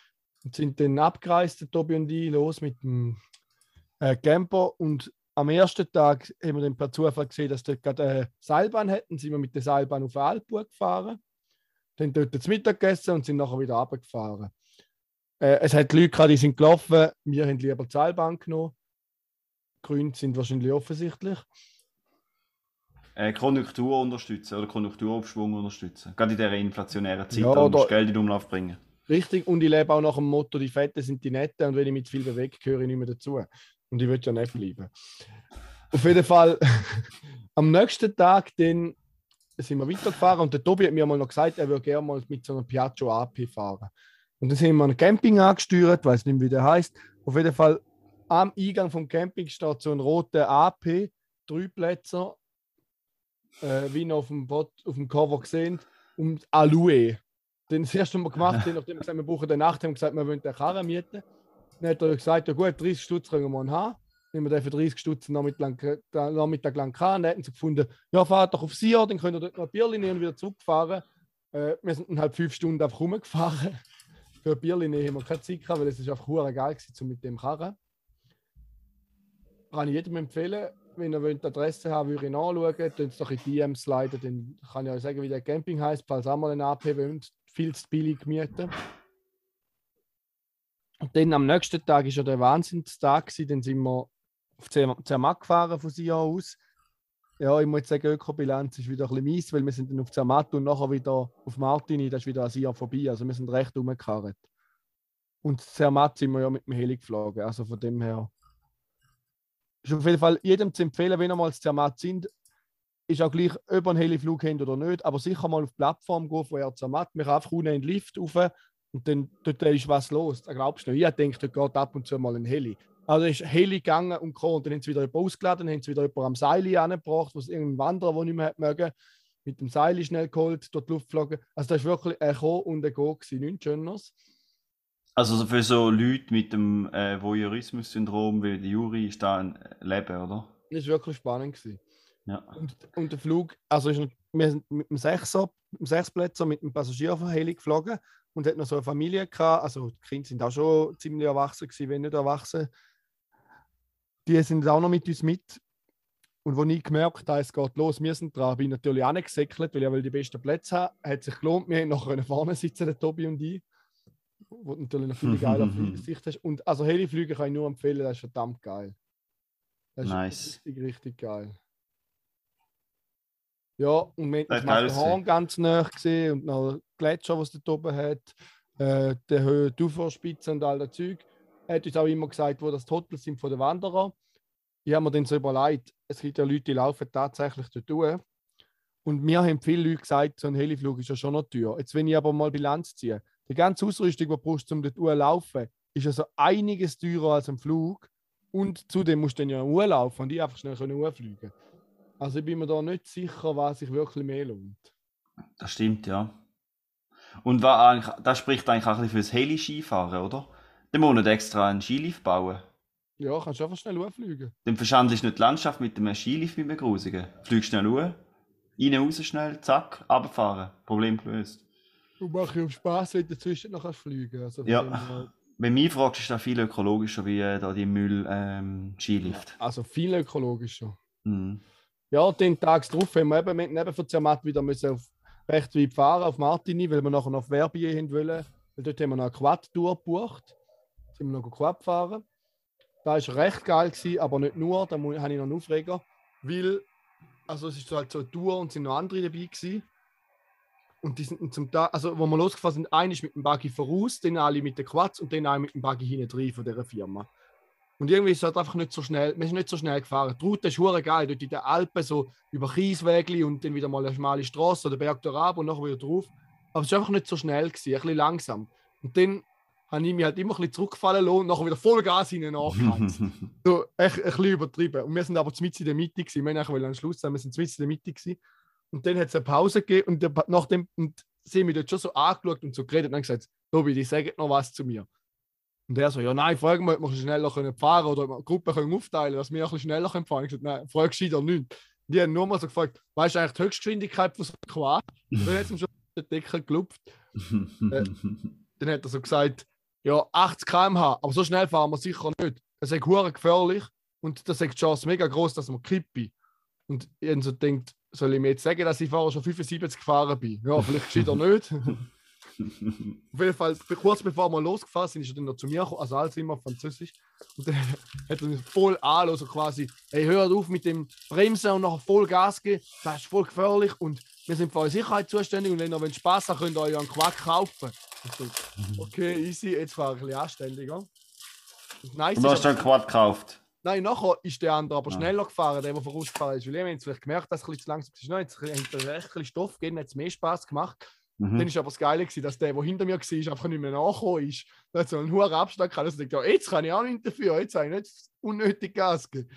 und sind dann abgereist, Tobi und ich, los mit dem äh, Camper. Und am ersten Tag haben wir dann per Zufall gesehen, dass dort gerade eine Seilbahn hätten. Sind wir mit der Seilbahn auf Alpburg gefahren, dann dort zu Mittag gegessen und sind nachher wieder runtergefahren. Äh, es hat Leute gehabt, die sind gelaufen, wir haben lieber die Seilbahn genommen. Gründe sind wahrscheinlich offensichtlich. Äh, Konjunktur unterstützen oder Konjunkturabschwung unterstützen. Gerade in dieser inflationären Zeit, Ja, da musst Geld in den Umlauf bringen. Richtig, und ich lebe auch nach dem Motto, die Fetten sind die Netten und wenn ich mich zu viel bewege, gehöre ich nicht mehr dazu. Und ich will ja nicht bleiben. Auf jeden Fall, am nächsten Tag dann sind wir weitergefahren und der Tobi hat mir mal noch gesagt, er würde gerne mal mit so einer Piaggio AP fahren. Und dann sind wir ein Camping angesteuert, weiß nicht, wie der heißt. Auf jeden Fall am Eingang vom Camping steht so ein roter AP, drei Plätze, äh, wie noch auf dem, Bot, auf dem Cover gesehen, und Aloe. Den das erste Mal gemacht, den, nachdem wir gesagt haben, wir brauchen eine Nacht, haben wir gesagt, wir wollen den Karren mieten. Dann hat er gesagt, ja gut, 30 Stutz können wir ihn haben. Wir den für 30 Stutz Nachmittag Nachmittag lang gehabt. Und dann hätten sie gefunden, ja, fahrt doch auf Sion, dann könnt ihr dort noch ein nehmen und wieder zurückfahren. Äh, wir sind dann halt fünf Stunden einfach rumgefahren. Für ein Bierli nehmen haben wir keine Zeit gehabt, weil es ist einfach geil gewesen, so mit dem Karren. Kann ich jedem empfehlen, wenn ihr wollt, die Adresse haben würde ich nachschauen. Dann es doch in die DMs leiten, dann kann ich euch sagen, wie der Camping heißt, falls auch mal einen AP wollt, viel zu billig mieten. Und dann am nächsten Tag ist ja der Wahnsinnstag, dann sind wir auf Zermatt gefahren von Sion aus. Ja, ich muss sagen, Ökobilanz ist wieder ein bisschen mies, weil wir sind dann auf Zermatt und nachher wieder auf Martini, das ist wieder an Sion vorbei. Also wir sind recht umgekarrt. Und Zermatt sind wir ja mit dem Heli geflogen, also von dem her ist auf jeden Fall jedem zu empfehlen, wenn ihr mal Zermatt sind, ist auch gleich, ob ihr einen Heliflug habt oder nicht, aber sicher mal auf die Plattform gehen von RZ Matt. Wir kann einfach unten in den Lift rauf und dann dort ist was los. Da glaubst du nicht. Ich denke, dort geht ab und zu mal ein Heli. Also ist Heli gegangen und gekommen. Und dann haben sie wieder jemanden ausgeladen, dann haben sie wieder jemanden am Seil angebracht, was irgendein Wanderer, der nicht mehr mögen, mit dem Seil schnell geholt, durch die Luft geflogen. Also das ist wirklich ein Kommen und ein Go gewesen, nichts Schöneres. Also für so Leute mit dem äh, Voyeurismus-Syndrom wie die Juri ist da ein Leben, oder? Das war wirklich spannend. Gewesen. Ja. Und, und der Flug, also ist, wir sind mit dem Sechser, mit dem Sechsplätzer mit dem Passagier von Heli geflogen und hat noch so eine Familie gehabt. Also die Kinder sind auch schon ziemlich erwachsen gewesen, wenn nicht erwachsen. Die sind auch noch mit uns mit. Und wo ich gemerkt habe, es geht los, wir sind dran, bin ich natürlich auch nicht gesäckelt, weil ich will die besten Plätze haben. Hat sich gelohnt, wir noch können vorne sitzen, der Tobi und ich. Wo du natürlich noch viel geiler Flugsicht hast. Und also Heliflüge kann ich nur empfehlen, das ist verdammt geil. Das ist Nice. richtig, richtig geil. Ja, und wir haben ist geil Matterhorn ganz nah gesehen und noch Gletscher, was dort oben hat, äh, die Höhe, die Uferspitze und all das Zeug. Hat uns auch immer gesagt, wo das die sind von den Wanderern. Ich habe mir dann so überlegt, es gibt ja Leute, die laufen tatsächlich dort durch. Und mir haben viele Leute gesagt, so ein Heliflug ist ja schon noch teuer. Jetzt, wenn ich aber mal Bilanz ziehe, die ganze Ausrüstung, die du brauchst, um dort zu laufen, ist also einiges teurer als ein Flug. Und zudem musst du dann ja laufen und ich einfach schnell können fliegen. Also ich bin mir da nicht sicher, was sich wirklich mehr lohnt. Das stimmt, ja. Und das spricht eigentlich auch ein bisschen fürs Heli-Skifahren, oder? Dann muss nicht extra einen Skilift bauen. Ja, kannst du einfach schnell fliegen. Dann verschandelst du nicht die Landschaft mit einem Skilift mit einem Grusigen. Fliegst schnell hoch, rein, raus schnell, zack, runterfahren. Problem gelöst. Und mache ich um Spaß, wenn du dazwischen noch kannst fliegen Also Ja. Wenn du mich fragst, ist das viel ökologischer wie äh, da die Müll-Skilift. Also viel ökologischer. Mhm. Ja, den Tag drauf haben wir eben mit neben von Zermatt wieder müssen auf recht weit fahren, auf Martini, weil wir nachher noch Verbier hin wollen. Weil dort haben wir noch eine Quad-Tour gebucht. Sind wir noch Quad fahren. Das war recht geil, gewesen, aber nicht nur, da habe ich noch einen Aufreger. Weil, also es ist halt so eine Tour und sind noch andere dabei gewesen. Und die sind zum Tag, also wo wir losgefahren sind, einer ist mit dem Buggy voraus, dann alle mit den Quads und dann einer mit dem Buggy hinten drin von dieser Firma. Und irgendwie ist es halt einfach nicht so schnell, wir sind nicht so schnell gefahren. Die Route ist hure geil, dort in den Alpen, so über Kieswägli und dann wieder mal eine schmale Straße oder Berg ab und nachher wieder drauf. Aber es war einfach nicht so schnell, gewesen, ein bisschen langsam. Und dann habe ich mich halt immer ein bisschen zurückfallen lassen und nachher wieder voll Gas hinein nachgeheizt. so, echt ein bisschen übertrieben. Und wir sind aber mitten in der Mitte gewesen. Wir wollten am Schluss sein, wir sind mitten in der Mitte gewesen. Und dann hat es eine Pause gegeben und der, nachdem, und sie haben mich dort schon so angeschaut und so geredet und dann gesagt, Tobi, die sagen noch was zu mir. Und er so, ja nein, frag mal, ob wir schneller können fahren oder ob wir die Gruppe können aufteilen können, dass wir ein bisschen schneller können fahren können. Ich gesagt, nein, frag gescheiter nicht. Die haben nur mal so gefragt, weißt du eigentlich die Höchstgeschwindigkeit von so einem Quad? Und dann hat es ihm schon den Deckel gelupft. Dann hat er so gesagt, ja, 80 km/h, aber so schnell fahren wir sicher nicht. Es ist hure gefährlich und das ist die Chance mega groß, dass wir kippen. Und ich so gedacht, soll ich mir jetzt sagen, dass ich vorher schon 75 gefahren bin? Ja, vielleicht gescheiter nicht. Auf jeden Fall, kurz bevor wir losgefahren sind, ist er dann noch zu mir gekommen, also alles immer Französisch. Und dann hat er mich voll an, so quasi, hey, hört auf mit dem Bremsen und nachher voll Gas geben, das ist voll gefährlich und wir sind für eure Sicherheit zuständig und wenn ihr Spaß habt, könnt ihr euch einen Quack kaufen. Ich so, okay, easy, jetzt fahre ich ein bisschen anständiger. Nice Und du hast dann Quad gekauft. Nein, nachher ist der andere aber Ah. schneller gefahren, der, der vorausgefahren ist. Weil ich habe jetzt vielleicht gemerkt, dass es ein bisschen zu langsam ist. Nein, jetzt hat er echt ein bisschen Stoff gegeben, hat es mehr Spaß gemacht. Mhm. Dann ist aber das Geile, gewesen, dass der, der hinter mir war, einfach nicht mehr nachgekommen ist. Der hat so einen hohen Abstand gehabt. Also denkt, ja, jetzt kann ich auch nicht dafür, jetzt habe ich nicht unnötig Gas gegeben.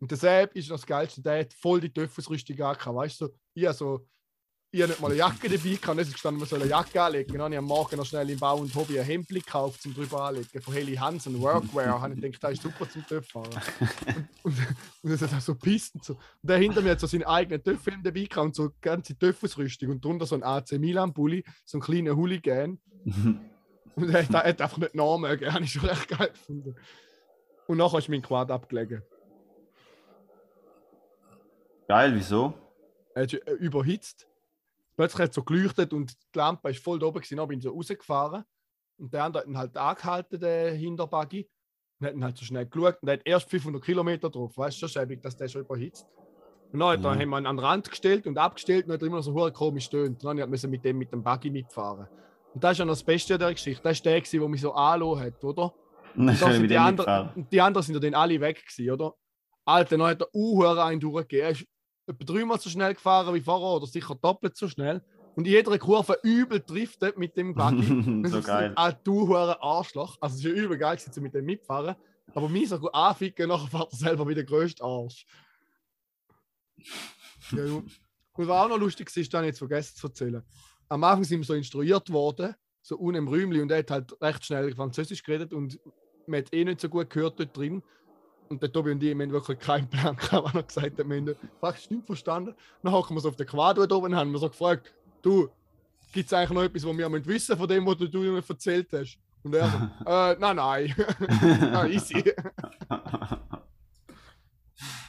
Und Sepp ist noch das Geilste, der hat voll die Töpfungsrüstung angehabt. Weißt du, ich habe so, ich habe nicht mal eine Jacke dabei gehabt, es ist gestanden, man soll eine Jacke anlegen. Dann habe ich am Morgen noch schnell im Bau und Hobby ein Hemd gekauft, um drüber anlegen. Von Heli Hansen, Workwear. habe ich gedacht, das ist super zum Töpffahren. und, und, und es hat auch so Pisten. So. Und der hinter mir hat so seinen eigenen Töpfhelm dabei gehabt und so ganze Töpfungsrüstung. Und drunter so ein AC Milan-Pulli, so ein kleiner Hooligan. Und er hat, er hat einfach nicht nachmögen. Habe ich schon recht geil gefunden. Und nachher ist mein Quad abgelegen. Geil, wieso? Er ist äh, überhitzt. Plötzlich hat es so geleuchtet und die Lampe ist voll da oben gewesen. Dann bin ich so rausgefahren. Und der andere hat ihn halt angehalten, der Hinterbuggy. Und hat ihn halt so schnell geschaut. Und er hat erst 500 Kilometer drauf. Weißt du, schon schäbig, dass der schon überhitzt. Und dann, hat Mhm. haben wir ihn an den Rand gestellt und abgestellt und hat er immer noch so komisch stöhnt. Und dann musste ich mit dem mit dem Buggy mitfahren. Und das ist ja noch das Beste an der Geschichte. Das ist der, der mich so angelohnt hat, oder? Und dann sind die anderen, die anderen sind ja dann alle weg gewesen, oder? Alter, dann hat er Uhr einen durchgegeben. Etwa dreimal so schnell gefahren wie vorher oder sicher doppelt so schnell. Und in jeder Kurve übel driftet mit dem Buggy. so geil. Ah, du hure Arschloch. Also es ist ja übel geil, gewesen, mit dem mitfahren. Aber mich so gut anficken, nachher fährt er selber wie der Arsch. Ja, und was auch noch lustig war, ist dann jetzt vergessen zu erzählen. Am Anfang sind wir so instruiert worden, so unten im Räumli, und er hat halt recht schnell Französisch geredet und man hat eh nicht so gut gehört dort drin. Und der Tobi und ich, wir haben wirklich keinen Plan gehabt, was er gesagt hat. Wir haben fast nichts verstanden. Dann hocken wir so auf der Quad dort oben und haben wir so gefragt, du, gibt es eigentlich noch etwas, was wir müssen wissen von dem, was du mir erzählt hast? Und er so, äh, nein, nein. ah, easy.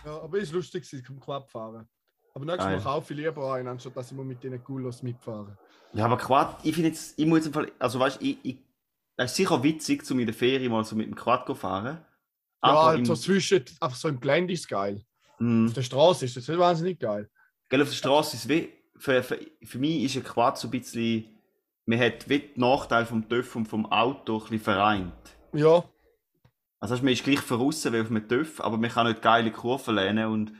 ja, aber es war lustig, zum Quad fahren. Aber nächstes Mal Geil. kaufe ich lieber einen, anstatt dass ich mal mit diesen Gulos mitfahren. Ja, aber Quad, ich finde jetzt, ich muss jetzt im Fall, also weißt du, ich, ich, es ist sicher witzig, um in der Ferie mal so mit dem Quad zu fahren. Ja, Aber so zwischen, einfach so im Gelände ist geil. mh, Auf der Straße ist das wahnsinnig geil. gell, auf der Straße ist wie, für, für, für mich ist ein Quad so ein bisschen, man hat wie den Nachteil vom TÜV und vom Auto ein bisschen vereint. Ja, Also man ist gleich voraus wie auf einem TÜV, aber man kann nicht geile Kurven lernen und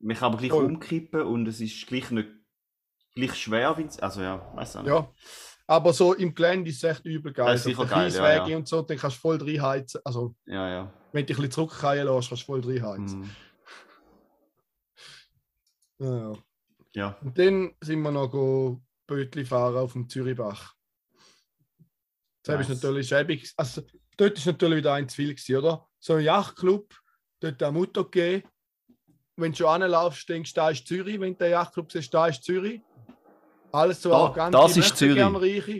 man kann aber gleich Voll. umkippen und es ist gleich nicht gleich schwer, also ja, weiß auch nicht. ja. Aber so im Gelände ist es echt übel geil. Das ist sicher geil, ja, ja. und so, dann kannst du voll reinheizen. Also, Ja, ja. wenn du dich ein bisschen zurückfallen lässt, kannst du voll reinheizen. Mhm. Ja, ja. Und dann sind wir noch go Bötli fahren auf dem Zürichbach. Das ist Nice. natürlich schäbig. Also, dort ist natürlich wieder ein zu viel, gewesen, oder? So ein Yachtclub, dort am Motto gegeben. Wenn du schon anlaufst, denkst du, da ist Zürich. Wenn du den Yachtclub siehst, da ist Zürich. Alles so Da- arrogant. das ist Zürich.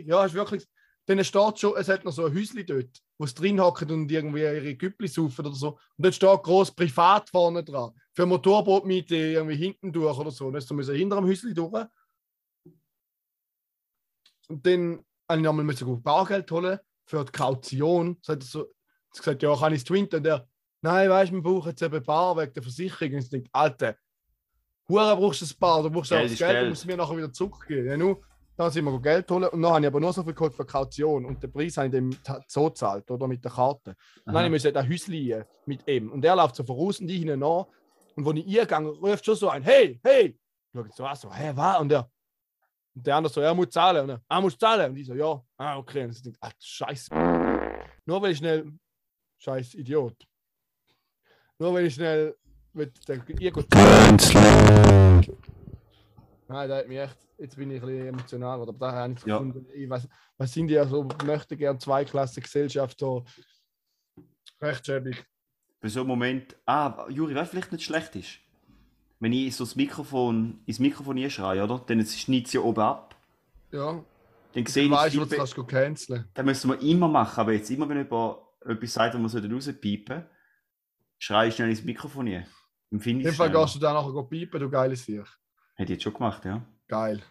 Ja, ist wirklich. Dann steht schon, es hat noch so ein Häuschen dort, wo es drin hocken und irgendwie ihre Güppli saufen oder so. Und dort steht groß privat vorne dran. Für Motorbootmiete irgendwie hinten durch oder so. Dann müssen wir hinter dem Häuschen durch. Und dann habe ich nochmal müssen gut Bargeld holen für die Kaution. So hat so gesagt, ja, kann ich es twinten? Und der, nein, weißt du, wir brauchen jetzt eben Bar wegen der Versicherung. Und ich denke, Alter, Hure brauchst du ein Bar, du brauchst auch Geld das ist Geld, du Geld. musst mir nachher wieder zurückgeben. Ja, dann sind wir Geld holen und dann habe ich aber nur so viel geholt für Kaution und den Preis habe ich dem so gezahlt, oder mit der Karte. Und dann musste ich ein Häuschen mit ihm. Und der läuft so voraus und ich hinten nach. Und wenn ich eingegangen ruft schon so ein, hey, hey! Ich so an, so, hä, was? Und der, und der andere so, er muss zahlen. Und er, er muss zahlen. Und ich so, ja, ah, okay. Und ich denke, ah, Scheiße. Nur weil ich schnell, scheiß Idiot. Nur weil ich schnell mit der Künstler. Nein, da hat mich echt, jetzt bin ich ein bisschen emotional, aber da habe ich Ja. gefunden, ich weiß, was sind die ja so, möchte gern Zweiklasse-Gesellschaft so recht schäbig. Bei so einem Moment, ah, Juri, was vielleicht nicht schlecht ist, wenn ich so das Mikrofon, ins Mikrofon einschreie, oder? Dann schneidet es ja oben ab. Ja, Dann du sehe ich weißt, du be- kannst du canceln. Das müssen wir immer machen, aber jetzt immer, wenn jemand etwas sagt, was man rauspiepen sollte, schreie ich schnell ins Mikrofon ein. Dem Fall gehst du dann nachher piepen, du geiles Viech. Hätte ich jetzt schon gemacht, ja. Geil.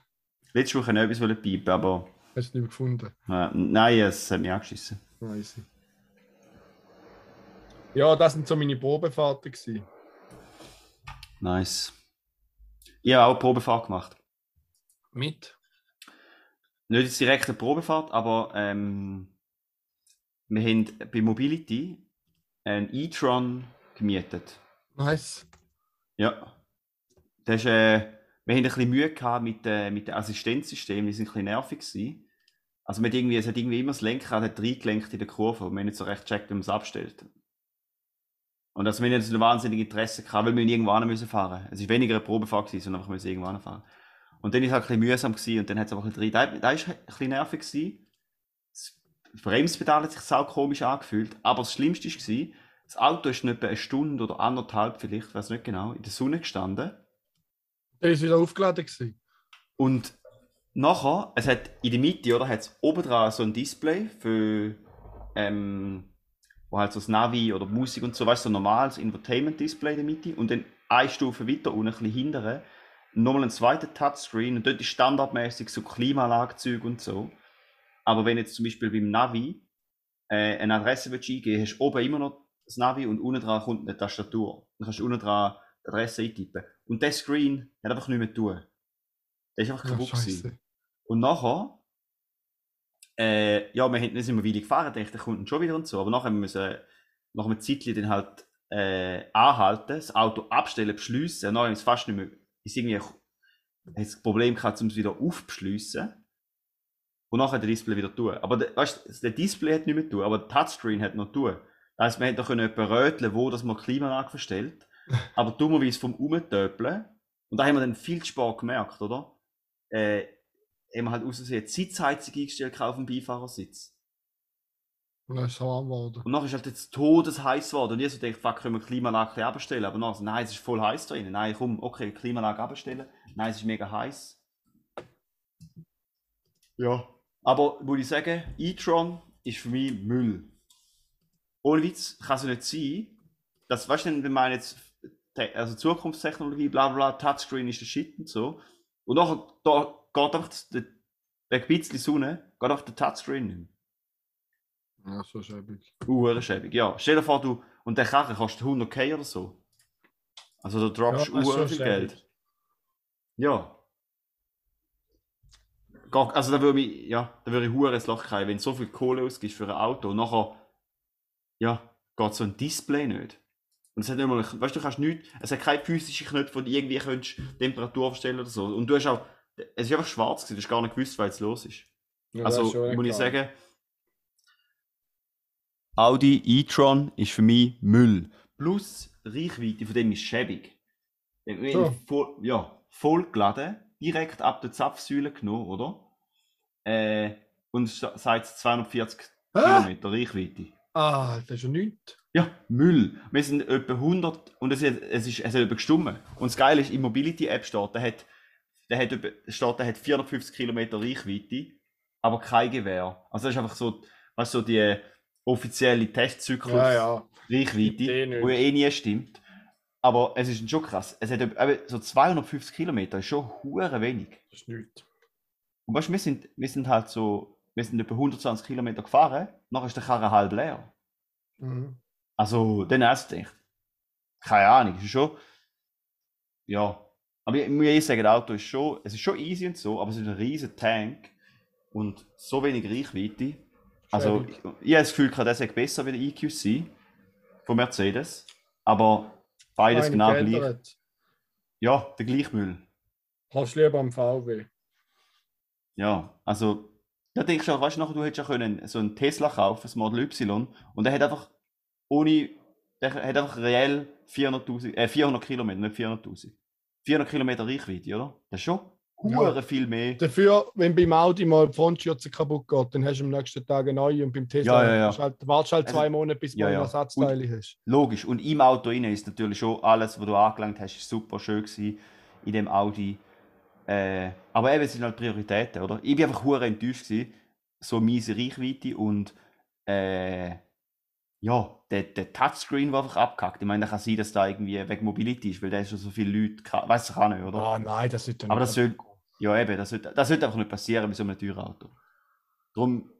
Letzte Woche noch etwas piepen, aber Hast du nicht mehr gefunden. äh, nein, es hat mich angeschissen. Nice. Ja, das sind so meine Probefahrten gewesen. Nice. Ich habe auch eine Probefahrt gemacht. Mit? Nicht jetzt direkt eine Probefahrt, aber ähm, wir haben bei Mobility einen e-tron gemietet. Nice. Ja. Das ist, äh, wir haben ein bisschen Mühe gehabt mit, äh, mit dem Assistenzsystem, die sind ein bisschen nervig gewesen. Also hat irgendwie, es hat irgendwie immer das Lenkrad hat reingelenkt in der Kurve und wir haben nicht so recht gecheckt, wie man es abstellt. Und also wir haben jetzt ein wahnsinniges Interesse gehabt, weil wir irgendwo hin müssen fahren. Es ist weniger eine Probefahrt gewesen, sondern einfach müssen irgendwo fahren. Und dann ist es halt ein bisschen mühsam gewesen und dann hat es aber ein bisschen drin. Da, da ist ein bisschen nervig gewesen. Das Bremspedal hat sich sau komisch angefühlt, aber das Schlimmste war, das Auto ist nicht etwa eine Stunde oder anderthalb vielleicht, weiß nicht genau, in der Sonne gestanden. Der ist wieder aufgeladen gewesen. Und nachher, es hat in der Mitte, oder, hat es oben dran so ein Display für, ähm, wo halt so das Navi oder Musik und so, weißt du, so ein normales Infotainment-Display in der Mitte. Und dann eine Stufe weiter unten, ein bisschen hinterher, nochmal ein zweiter Touchscreen und dort ist standardmäßig so Klimaanlagezeug und so. Aber wenn jetzt zum Beispiel beim Navi äh, eine Adresse willst eingeben hast du oben immer noch das Navi und unten dran kommt eine Tastatur. Dann kannst du unten dran die Adresse eintippen. Und der Screen hat einfach nichts mehr zu tun. Der ist einfach Ja, kaputt gewesen. scheiße. Und nachher, äh, ja, wir haben, dann sind wir wieder gefahren, dachte, der kommt schon wieder und so. Aber nachher haben wir müssen, nach einem Zeitchen dann halt äh, anhalten, das Auto abstellen, beschliessen, und dann ist es fast nicht mehr, ist irgendwie, hat das Problem gehabt, um es wieder aufzuschliessen. Und nachher das Display wieder tun. Aber der, weißt, der Display hat nicht mehr tun, aber der Touchscreen hat noch tun. Das heisst, man hätte noch können röteln, wo das man die Klimaanlage verstellt. aber dummerweise vom Umtöpeln, und da haben wir dann viel spät gemerkt, oder? Äh, haben wir halt aus Versehen die Sitzheizung eingestellt auf dem Beifahrersitz. Und dann ist es warm geworden. Und nachher ist halt jetzt todesheiß geworden. Und ich so denke, fuck, können wir die Klimaanlage abstellen? Aber nachher so, nein, es ist voll heiß da drin. Nein, komm, okay, Klimaanlage abstellen. Nein, es ist mega heiß. Ja. Aber muss ich sagen, e-tron ist für mich Müll. Ohne Witz kann es ja nicht sein, dass, weißt du, wenn man jetzt also Zukunftstechnologie, bla bla, Touchscreen ist der Shit und so. Und nachher da geht einfach der, ein bisschen Sonne, geht einfach der Touchscreen nicht mehr. Ja, so schäbig. Uhren schäbig, ja. Stell dir vor, du, und der Karre kostet 100k oder so. Also da droppst du ist Uhren schon viel. Geld. Ja. Also da würde ich, ja, da würde ich hure ins Loch fallen, wenn du so viel Kohle ausgibst für ein Auto und nachher, ja, geht so ein Display nicht. Und es hat nicht mal, weißt du, du kannst nicht, es hat keine physischen Knöpfe, du irgendwie könntest Temperatur verstellen oder so. Und du hast auch, es ist einfach schwarz gewesen, du hast gar nicht gewusst, was jetzt los ist. Ja, Also ist muss ich sagen, Audi e-tron ist für mich Müll. Plus die Reichweite von dem ist schäbig. So. voll, ja, voll geladen, direkt ab der Zapfsäule genommen, oder? Äh, und sagt 240 Hä? Kilometer Reichweite. Ah, das ist ja nichts. Ja, Müll. Wir sind etwa 100 und es, hat- es, ist, es hat etwa gestummen. Und das Geile ist, im Mobility-App steht, der hat, der hat, etwa, steht, der hat 450 Kilometer Reichweite, aber kein Gewehr. Also das ist einfach so, weißt, so die offizielle Testzyklus Ja, ja. Reichweite, Eh wo ja eh nie stimmt. Aber es ist schon krass. Es hat etwa- so 250 Kilometer, ist schon hure wenig. Das ist nichts. Und weißt du, wir sind, wir sind halt so, wir sind etwa 120 Kilometer gefahren, nachher ist der Karre halb leer. Mhm. Also, dann erst gedacht. Keine Ahnung, ist schon. Ja. Aber ich muss ehrlich sagen, das Auto ist schon, es ist schon easy und so, aber es ist ein riesen Tank und so wenig Reichweite. Also, ich, ich habe das Gefühl, gehabt, der besser wie der EQC von Mercedes. Aber beides Eine genau geändert. gleich. Ja, der gleiche Müll. Kannst du lieber am VW. Ja, also, da denkst du auch, weißt du, nachher, du hättest ja können so einen Tesla kaufen, das Model Y, und der hat einfach ohne, der hat einfach reell 400.000, äh, 400 Kilometer, nicht 400.000. 400 Kilometer Reichweite, oder? Das ist schon Ja. viel mehr. Dafür, wenn beim Audi mal die Frontschürze kaputt geht, dann hast du am nächsten Tag eine neue und beim Tesla Ja, ja, ja. Halt, wartest halt Also, zwei Monate, bis du ja, ja. Ersatzteile hast. Logisch. Und im Auto rein ist natürlich schon alles, was du angelangt hast, super schön gewesen in dem Audi. Äh, aber eben, es sind halt Prioritäten, oder? Ich bin einfach hure enttäuscht gewesen. So miese Reichweite und äh, ja, der, der Touchscreen war einfach abgehackt. Ich meine, da kann sein, dass da irgendwie wegen Mobility ist, weil der schon so viele Leute. Weiß ich auch nicht, oder? Ah, nein, das ist Aber das soll, ja eben, das sollte, das sollte einfach nicht passieren bei so einem teuren Auto. Darum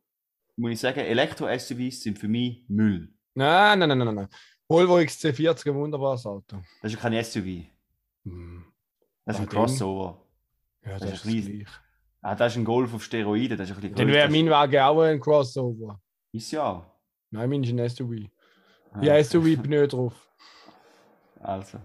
muss ich sagen, Elektro-SUVs sind für mich Müll. Nein, nein, nein, nein, nein. Volvo XC40, ein wunderbares Auto. Das ist ja kein SUV, Hm. das ist ein Crossover. Ja, Das das, ist riesig. Ah, das ist ein Golf auf Steroiden, das ist ein bisschen Dann wäre mein Wagen auch ein Crossover. Ist ja. Nein, mein ist ein SUV. Ah, Ja, SUV-Pneu drauf. Also.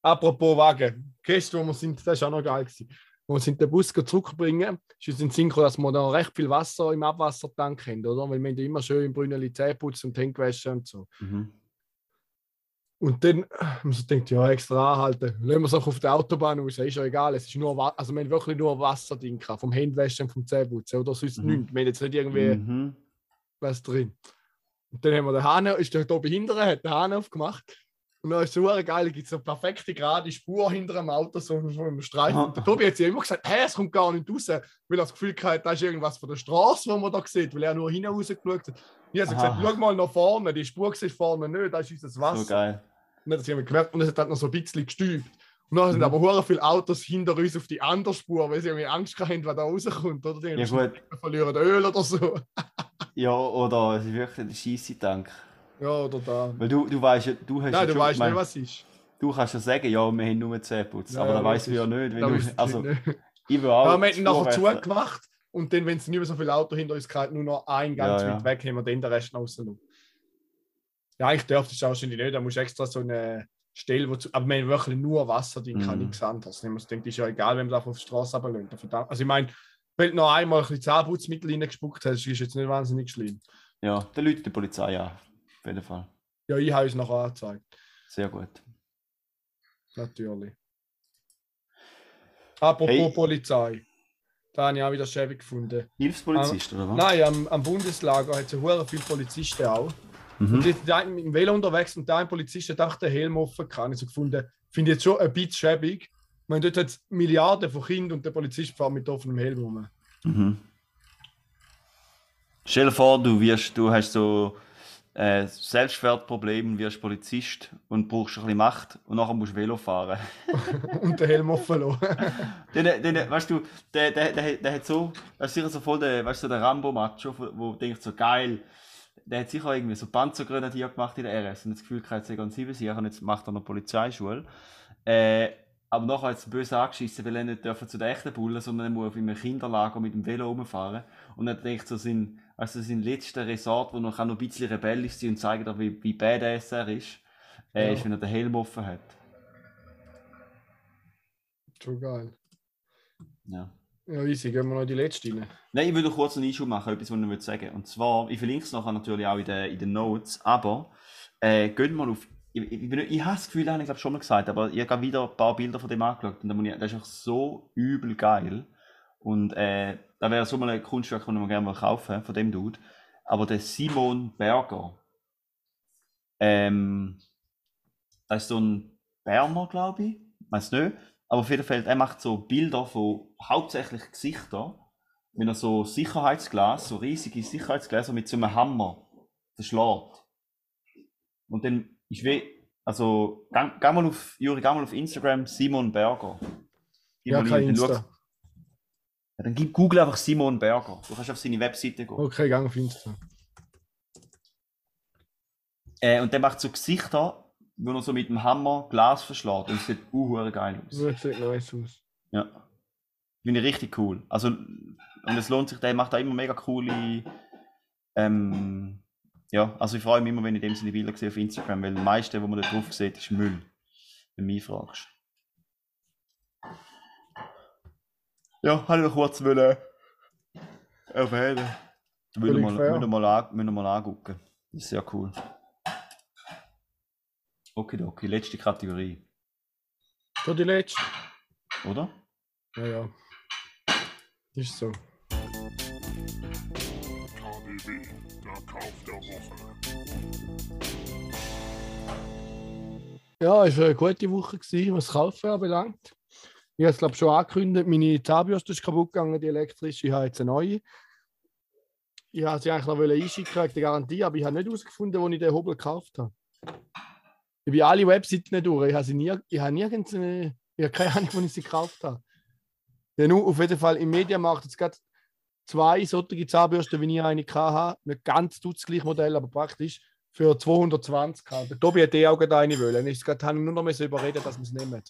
Apropos Wagen. Gestern, wo wir sind, das war auch noch geil. Gewesen. Wo wir sind den Bus zurückbringen, ist uns in gekommen, dass wir da recht viel Wasser im Abwassertank haben, oder? Weil wir haben ja immer schön im Brünneli Zähne putzen und Hände waschen und so. Mhm. Und dann haben wir so gedacht, ja, extra anhalten. Lassen wir es auch auf der Autobahn raus, ist ja egal. Es ist nur, also wir haben wirklich nur Wasserding gehabt, vom Händwaschen und vom Zähneputzen oder sonst Mhm. nichts. Wir haben jetzt nicht irgendwie Mhm. was drin. Und dann haben wir den Hahn, ist der hier behindert, hat den Hahn aufgemacht. Und dann ist es so geil, da gibt es eine perfekte gerade Spur hinter dem Auto, so im Streifen. Und der Tobi hat ja immer gesagt, hey, es kommt gar nicht raus, weil er das Gefühl hatte, da ist irgendwas von der Straße, wo man da sieht, weil er nur hinten rausgeschaut hat. Ich habe gesagt, schau mal nach vorne, die Spur sieht vorne nicht, da ist unser Wasser. So geil. Dann hat sie gemerkt und es hat dann noch so ein bisschen gestübt. Und dann sind Mhm. aber hure viele Autos hinter uns auf die andere Spur, weil sie irgendwie Angst haben, was da rauskommt. Oder? Die Ja, gut. verlieren Öl oder so. Ja, oder es ist wirklich der Scheisse-Tank. Ja, oder da. Weil du, du weißt ja, du hast ja Nein, du schon weißt nicht, was ist. Du kannst ja sagen, ja, wir haben nur 10 Putz. Ja, aber da ja, das wir ja nicht. Wenn du, also, nicht. ich will auch. Ja, wir haben ihn nachher zugemacht und dann, wenn es nicht mehr so viele Autos hinter uns gehabt nur noch ein ganz Ja, weit ja. weg, haben wir den Rest noch rausgelassen. Ja, eigentlich darf das wahrscheinlich nicht. Da musst du extra so eine Stelle, wo zu, aber wir haben wirklich nur Wasser drin, kann Mhm. nichts anderes. Ich muss denken, ist ja egal, wenn man auf die Straße runterlässt. Verdammt. Also ich meine, wenn du noch einmal ein bisschen Zahnputzmittel reingespuckt hast, ist jetzt nicht wahnsinnig schlimm. Ja, der Leute die Polizei an. Auf jeden Fall. Ja, ich habe es noch angezeigt, Sehr gut. natürlich. Apropos Hey. Polizei. Da habe ich auch wieder schäbig gefunden. Hilfspolizist, oder was? Nein, am, am Bundeslager hat es ja viele Polizisten auch. Mhm. Und sind mit dem Velo unterwegs und da ein Polizist hat auch den Helm offen gehabt. Ich so gefunden, finde ich jetzt schon ein bisschen schäbig. Ich meine, dort hat es Milliarden von Kindern und der Polizist fährt mit offenem Helm rum. Mhm. Stell dir vor, du, wirst, du hast so äh, Selbstwertproblem und wirst Polizist und brauchst ein bisschen Macht und nachher musst du Velo fahren. und den Helm offen lassen. den, den, weißt du, der, der, der, der hat so, das ist sicher so voll der, weißt du, so der Rambo-Macho, wo wo denkt so geil, der hat sicher irgendwie so Panzergrenadier gemacht in der RS und das Gefühl er ganz sieben sicher und jetzt macht er noch Polizeischule. Äh, aber nachher hat es böse angeschissen, weil er nicht dürfen zu den echten Bullen, sondern er muss auf einem Kinderlager mit dem Velo rumfahren. Und er denkt so, sein, also sein letzter Resort, wo er noch ein bisschen rebellisch sein und zeigen darf, wie, wie badass er ist, äh, Ja. ist, wenn er den Helm offen hat. Schon geil. Ja. Ja, easy, gehen wir noch in die letzte rein. Nein, ich würde noch kurz einen Einschub machen, etwas, was ich noch sagen will. Und zwar, ich verlinke es nachher natürlich auch in den, in den Notes, aber äh, geht mal auf. Ich, ich, ich, ich habe das Gefühl, das habe ich glaube schon mal gesagt, aber ich habe wieder ein paar Bilder von dem angeschaut und das ist einfach so übel geil. Und äh, da wäre so mal ein Kunstwerk, das mir gerne mal kaufen von dem Dude. Aber der Simon Berger, ähm, das ist so ein Berner, glaube ich, weiß nicht. Aber auf jeden Fall, er macht so Bilder von hauptsächlich Gesichtern, wenn er so Sicherheitsglas, so riesige Sicherheitsgläser mit so einem Hammer verschlägt. Und dann ist wie, also, geh, geh mal auf, Juri, geh mal auf Instagram, Simon Berger. Gib Ja, kein Insta. schau- ja, dann gib Google einfach Simon Berger. Du kannst auf seine Webseite gehen. Okay, gang auf Insta. Äh, und der macht so Gesichter, wo er so mit dem Hammer Glas verschlägt. Und es sieht uh, geil aus. Das sieht nice aus. Ja. Finde ich richtig cool. Also, und es lohnt sich, der macht da immer mega coole. Ähm, ja, also ich freue mich immer, wenn ich dem seine Bilder sehe auf Instagram, weil das meiste, was man da drauf sieht, ist Müll. Wenn du mich fragst. Ja, habe ich noch kurz wollen erwähnen. Müssen wir Völlig mal, fair. müssen wir mal, an, müssen wir mal angucken. Das ist sehr cool. Okay, okay, letzte Kategorie, Schon die letzte? oder? Ja, ja. Ist so. KDW, der Kauf der Woche. Ja, es war eine gute Woche, gewesen, was das Kaufen anbelangt. Ich habe es, glaube schon angekündigt, meine Zahnbürste ist kaputt gegangen, die elektrische. Ich habe jetzt eine neue. Ich wollte sie eigentlich noch einschicken wegen der Garantie, aber ich habe nicht herausgefunden, wo ich den Hobel gekauft habe. Ich bin alle Webseiten durch. Ich habe, sie nie, ich habe nirgends eine, ich habe keine Ahnung, wo ich sie gekauft habe. Ja, nur auf jeden Fall im Mediamarkt jetzt gerade zwei solche Zahnbürsten, wie ich eine hatte. Nicht ganz das gleiche Modell, aber praktisch für 220 gehabt. Der Tobi hat eh auch gerade eine wollen. Ich habe nur noch müssen überreden, dass wir es nehmen.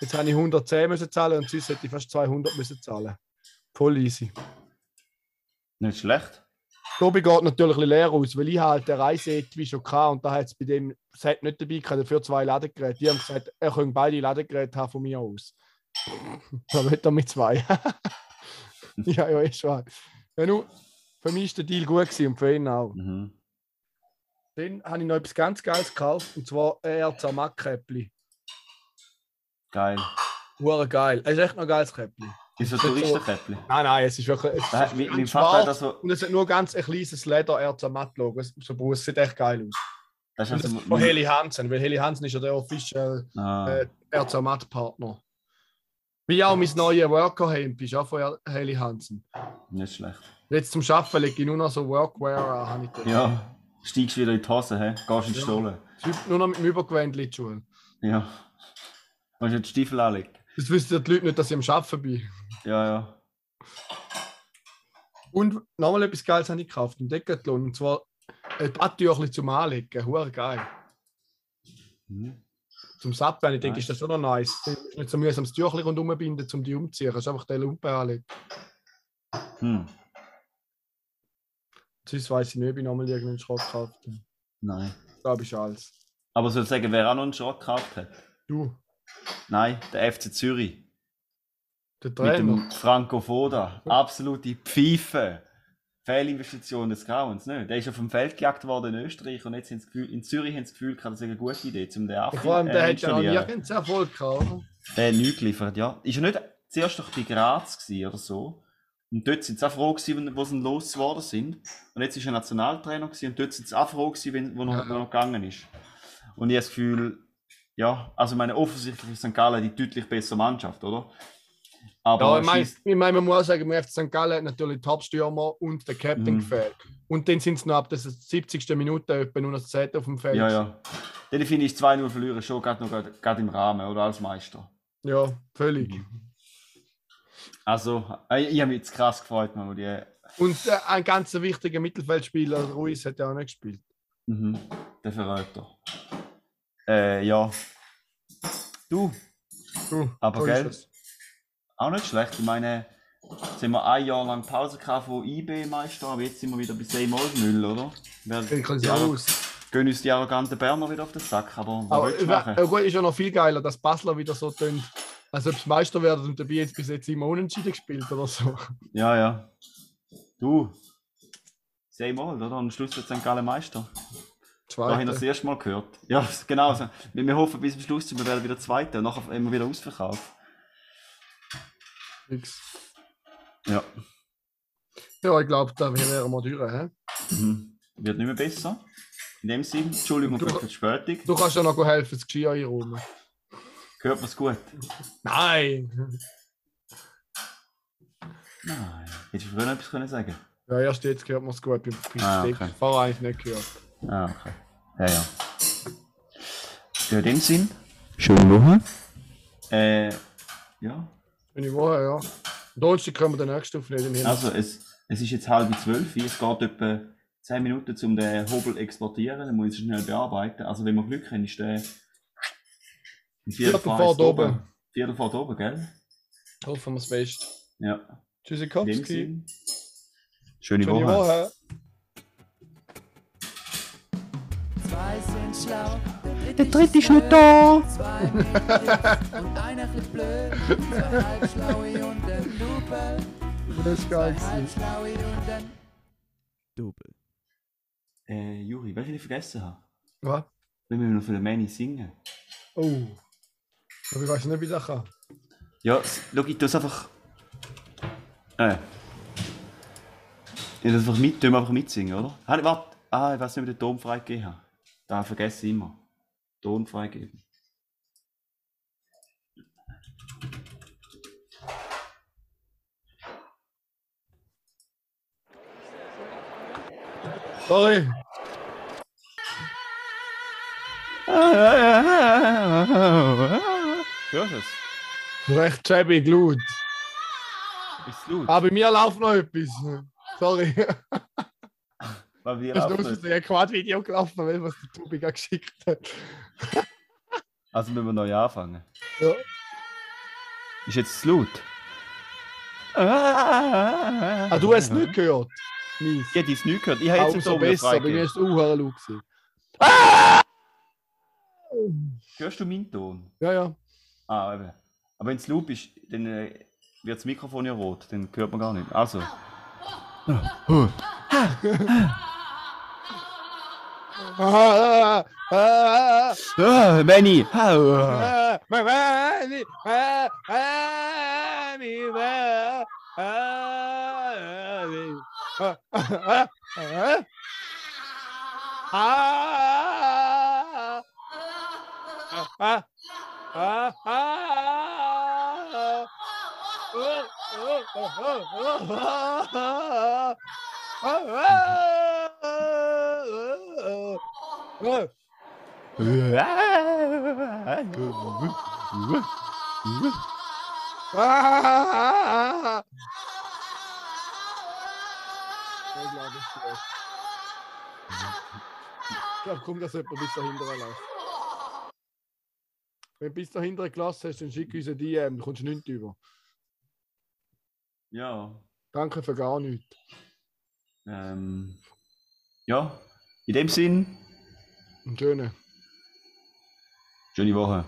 Jetzt habe ich 110 müssen zahlen und sonst hätte ich fast 200 müssen zahlen. Voll easy. Nicht schlecht. Tobi geht natürlich ein bisschen leer aus, weil ich halt den Reiseetui schon hatte und da hat es bei dem Set nicht dabei gehabt, dafür zwei Ladegeräte. Die haben gesagt, er könnte beide Ladegeräte haben von mir aus. da wird er mit zwei. ja, ja, ist wahr. Ja, nur, für mich war der Deal gut gewesen und für ihn auch. Mhm. Dann habe ich noch etwas ganz Geiles gekauft und zwar ein RZ Mac-Käppli. Geil. Hure geil. Es ist echt noch ein geiles Käppli. Ist ein Das ist so- Touristenkäppli. Nein, nein, es ist wirklich. Es ist Mein mein Vater hat das so. und es hat nur ganz ein kleines Leder RZ Matt-Logo. Es- So Brust sieht echt geil aus. Das ist also, von Heli Hansen, weil Heli Hansen ist ja der Official ah, äh, RZ Matt-Partner. Wie auch mein neues Worker-Hemd ist auch von Heli Hansen. nicht schlecht. Jetzt zum Arbeiten lege ich nur noch so Workwear an. Ja, steigst wieder in die Hose, hä? Gehst in die Ja. Nur noch mit dem Übergewändchen in die Schule. Ja. Du die Stiefel anlegen? Das wissen ja die Leute nicht, dass ich am Arbeiten bin. Ja, ja. Und nochmal etwas Geiles habe ich gekauft im Decathlon. Und zwar ein Badtüchli zum Anlegen. Hure geil. Mhm. Zum Sappen. Ich denke, Nice. ist das schon noch nice. Nicht so mühsam das Tüchli rundherum binden, um die umzuziehen. Du kannst einfach den Lumpen anlegen. Hm. Sonst weiß ich nicht, ob ich nochmal irgendeinen Schrott gekauft habe. Nein. glaube ich alles. Aber soll ich sagen, wer auch noch einen Schrott gekauft hat? Du, Nein, der FC Zürich. Der Mit Trainer. dem Franco Foda. Absolute Pfeife. Fehlinvestition des Grauens. Ne? Der ist auf dem Feld gejagt worden in Österreich und jetzt Gefühl, in Zürich haben sie das Gefühl, das ist eine gute Idee, um den Affi Vor allem, der äh, hat ja installieren. nirgends Erfolg gehabt, oder? Der hat nichts geliefert, ja. Ist er nicht zuerst doch bei Graz gewesen oder so? Und dort sind sie auch froh gewesen, wo sie losgeworden sind. Und jetzt ist er Nationaltrainer gewesen und dort sind sie auch froh gewesen, wo, noch, Ja. er noch gegangen ist. Und ich habe das Gefühl, ja, also meine, offensichtlich ist St. Gallen die deutlich bessere Mannschaft, oder? Aber Ja, ich ich mein, man muss auch sagen, im FC St. Gallen hat natürlich Top-Stürmer und der Captain Mhm. gefehlt. Und dann sind es noch ab der 70. Minute etwa nur noch das Z auf dem Feld. ja, ja. Dann finde ich 2-0 verlieren schon gerade noch grad- grad im Rahmen, oder als Meister. Ja, völlig. Mhm. Also, äh, ich habe mich jetzt krass gefreut, man, die Und äh, ein ganz wichtiger Mittelfeldspieler, Ruiz, hat ja auch nicht gespielt. Mhm, der Verräter. Äh, ja. Du, Du, Aber gell? Auch nicht schlecht. Ich meine, jetzt haben wir ein Jahr lang Pause gehabt von IB-Meister, aber jetzt sind wir wieder bei Seymour-Müll, oder? Wir Ich kann ja, aus. gehen uns die arroganten Berner wieder auf den Sack, aber was Aber machen? gut, ist ja noch viel geiler, dass Basler wieder so tun, als ob sie Meister werden und dabei jetzt bis jetzt immer unentschieden gespielt oder so. Ja, ja. Du, Seymour, oder? Und am Schluss wird St. Gallen Meister. Da habe ich das Zweite. erste Mal gehört. Ja, genau. Wir, wir hoffen bis zum Schluss, wir werden wieder Zweiter und nachher immer wieder Ausverkauf. Fix. Ja. Ja, ich glaube, da wären wir durch. He? Mhm. Wird nicht mehr besser. In dem Sinn, Entschuldigung für die Verspätung. Du kannst ja noch helfen, das Geschirr einräumen. Hört man's gut? Nein! Nein. Hättest du früher noch etwas können sagen Ja, erst jetzt hört man es gut. Beim Ah, ah, okay. Vorher eigentlich nicht gehört. Ah, okay. Ja, ja. Ja, in dem Sinn, schöne Woche. Äh, ja. Schöne Woche, ja. Donnerstag können wir den nächsten aufnehmen. hin. Also, es, es ist jetzt halb zwölf. Es geht etwa 10 Minuten, um den Hobel zu exportieren. Dann muss ich ihn schnell bearbeiten. Also, wenn wir Glück haben, ist der. Viertel vor oben. Viertel vor oben, gell? Hoffen wir es best. Ja. Tschüssikowski. Schöne, Schöne Woche. Woche. Zwei sind schlau, Der dritte ist nicht da. Das ist geil. Double. Äh, Juri, was ich vergessen habe? Was? Wir müssen noch für den Manny singen. Oh. Aber ich weiß nicht, wie das kann. Ja, schau, ich tue es einfach. Äh. Ich tue es einfach mit, tue einfach mitsingen, oder? Ah, warte, ah, ich weiß nicht, ob ich den Ton freigegeben habe. Da vergesse ich immer. Ton freigeben. Sorry. Hörst du es? Recht schäbig, laut. Ist laut? Aber bei mir läuft noch etwas. Sorry. Wir Das ist laufen nur nicht. so ein Quad-Video gelaufen, weil was der Tobi gerade geschickt hat. Also müssen wir neu anfangen. Ja. Ist jetzt zu laut? Ah, du hast es nicht gehört. Mies. Ich hätte es nicht gehört. Ich habe jetzt Umso besser, freigegeben. ist es auch laut gewesen. Hörst du meinen Ton? Ja, ja. Ah, eben. Aber wenn es Loop ist, dann äh, wird das Mikrofon ja rot, dann hört man gar nicht. Also. Ah, ah, ah, Ah, Manny! ah, ah, Mami, ah, Mami, ah, ah, ah, ah, ah, ah, Ich glaube, komm, dass jemand bis dahinter läuft. Wenn du bis dahinter eine Klasse hast, dann schick uns eine DM, dann kommst du nichts über. Ja. Danke für gar nichts. Ähm, ja. In dem Sinn, Einen schönen. Schöne Woche.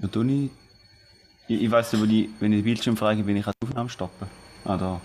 Ja, ich. Ich, ich weiß nicht, wo die, wenn ich den Bildschirm frage, bin ich die Aufnahme stoppen. Ah, da.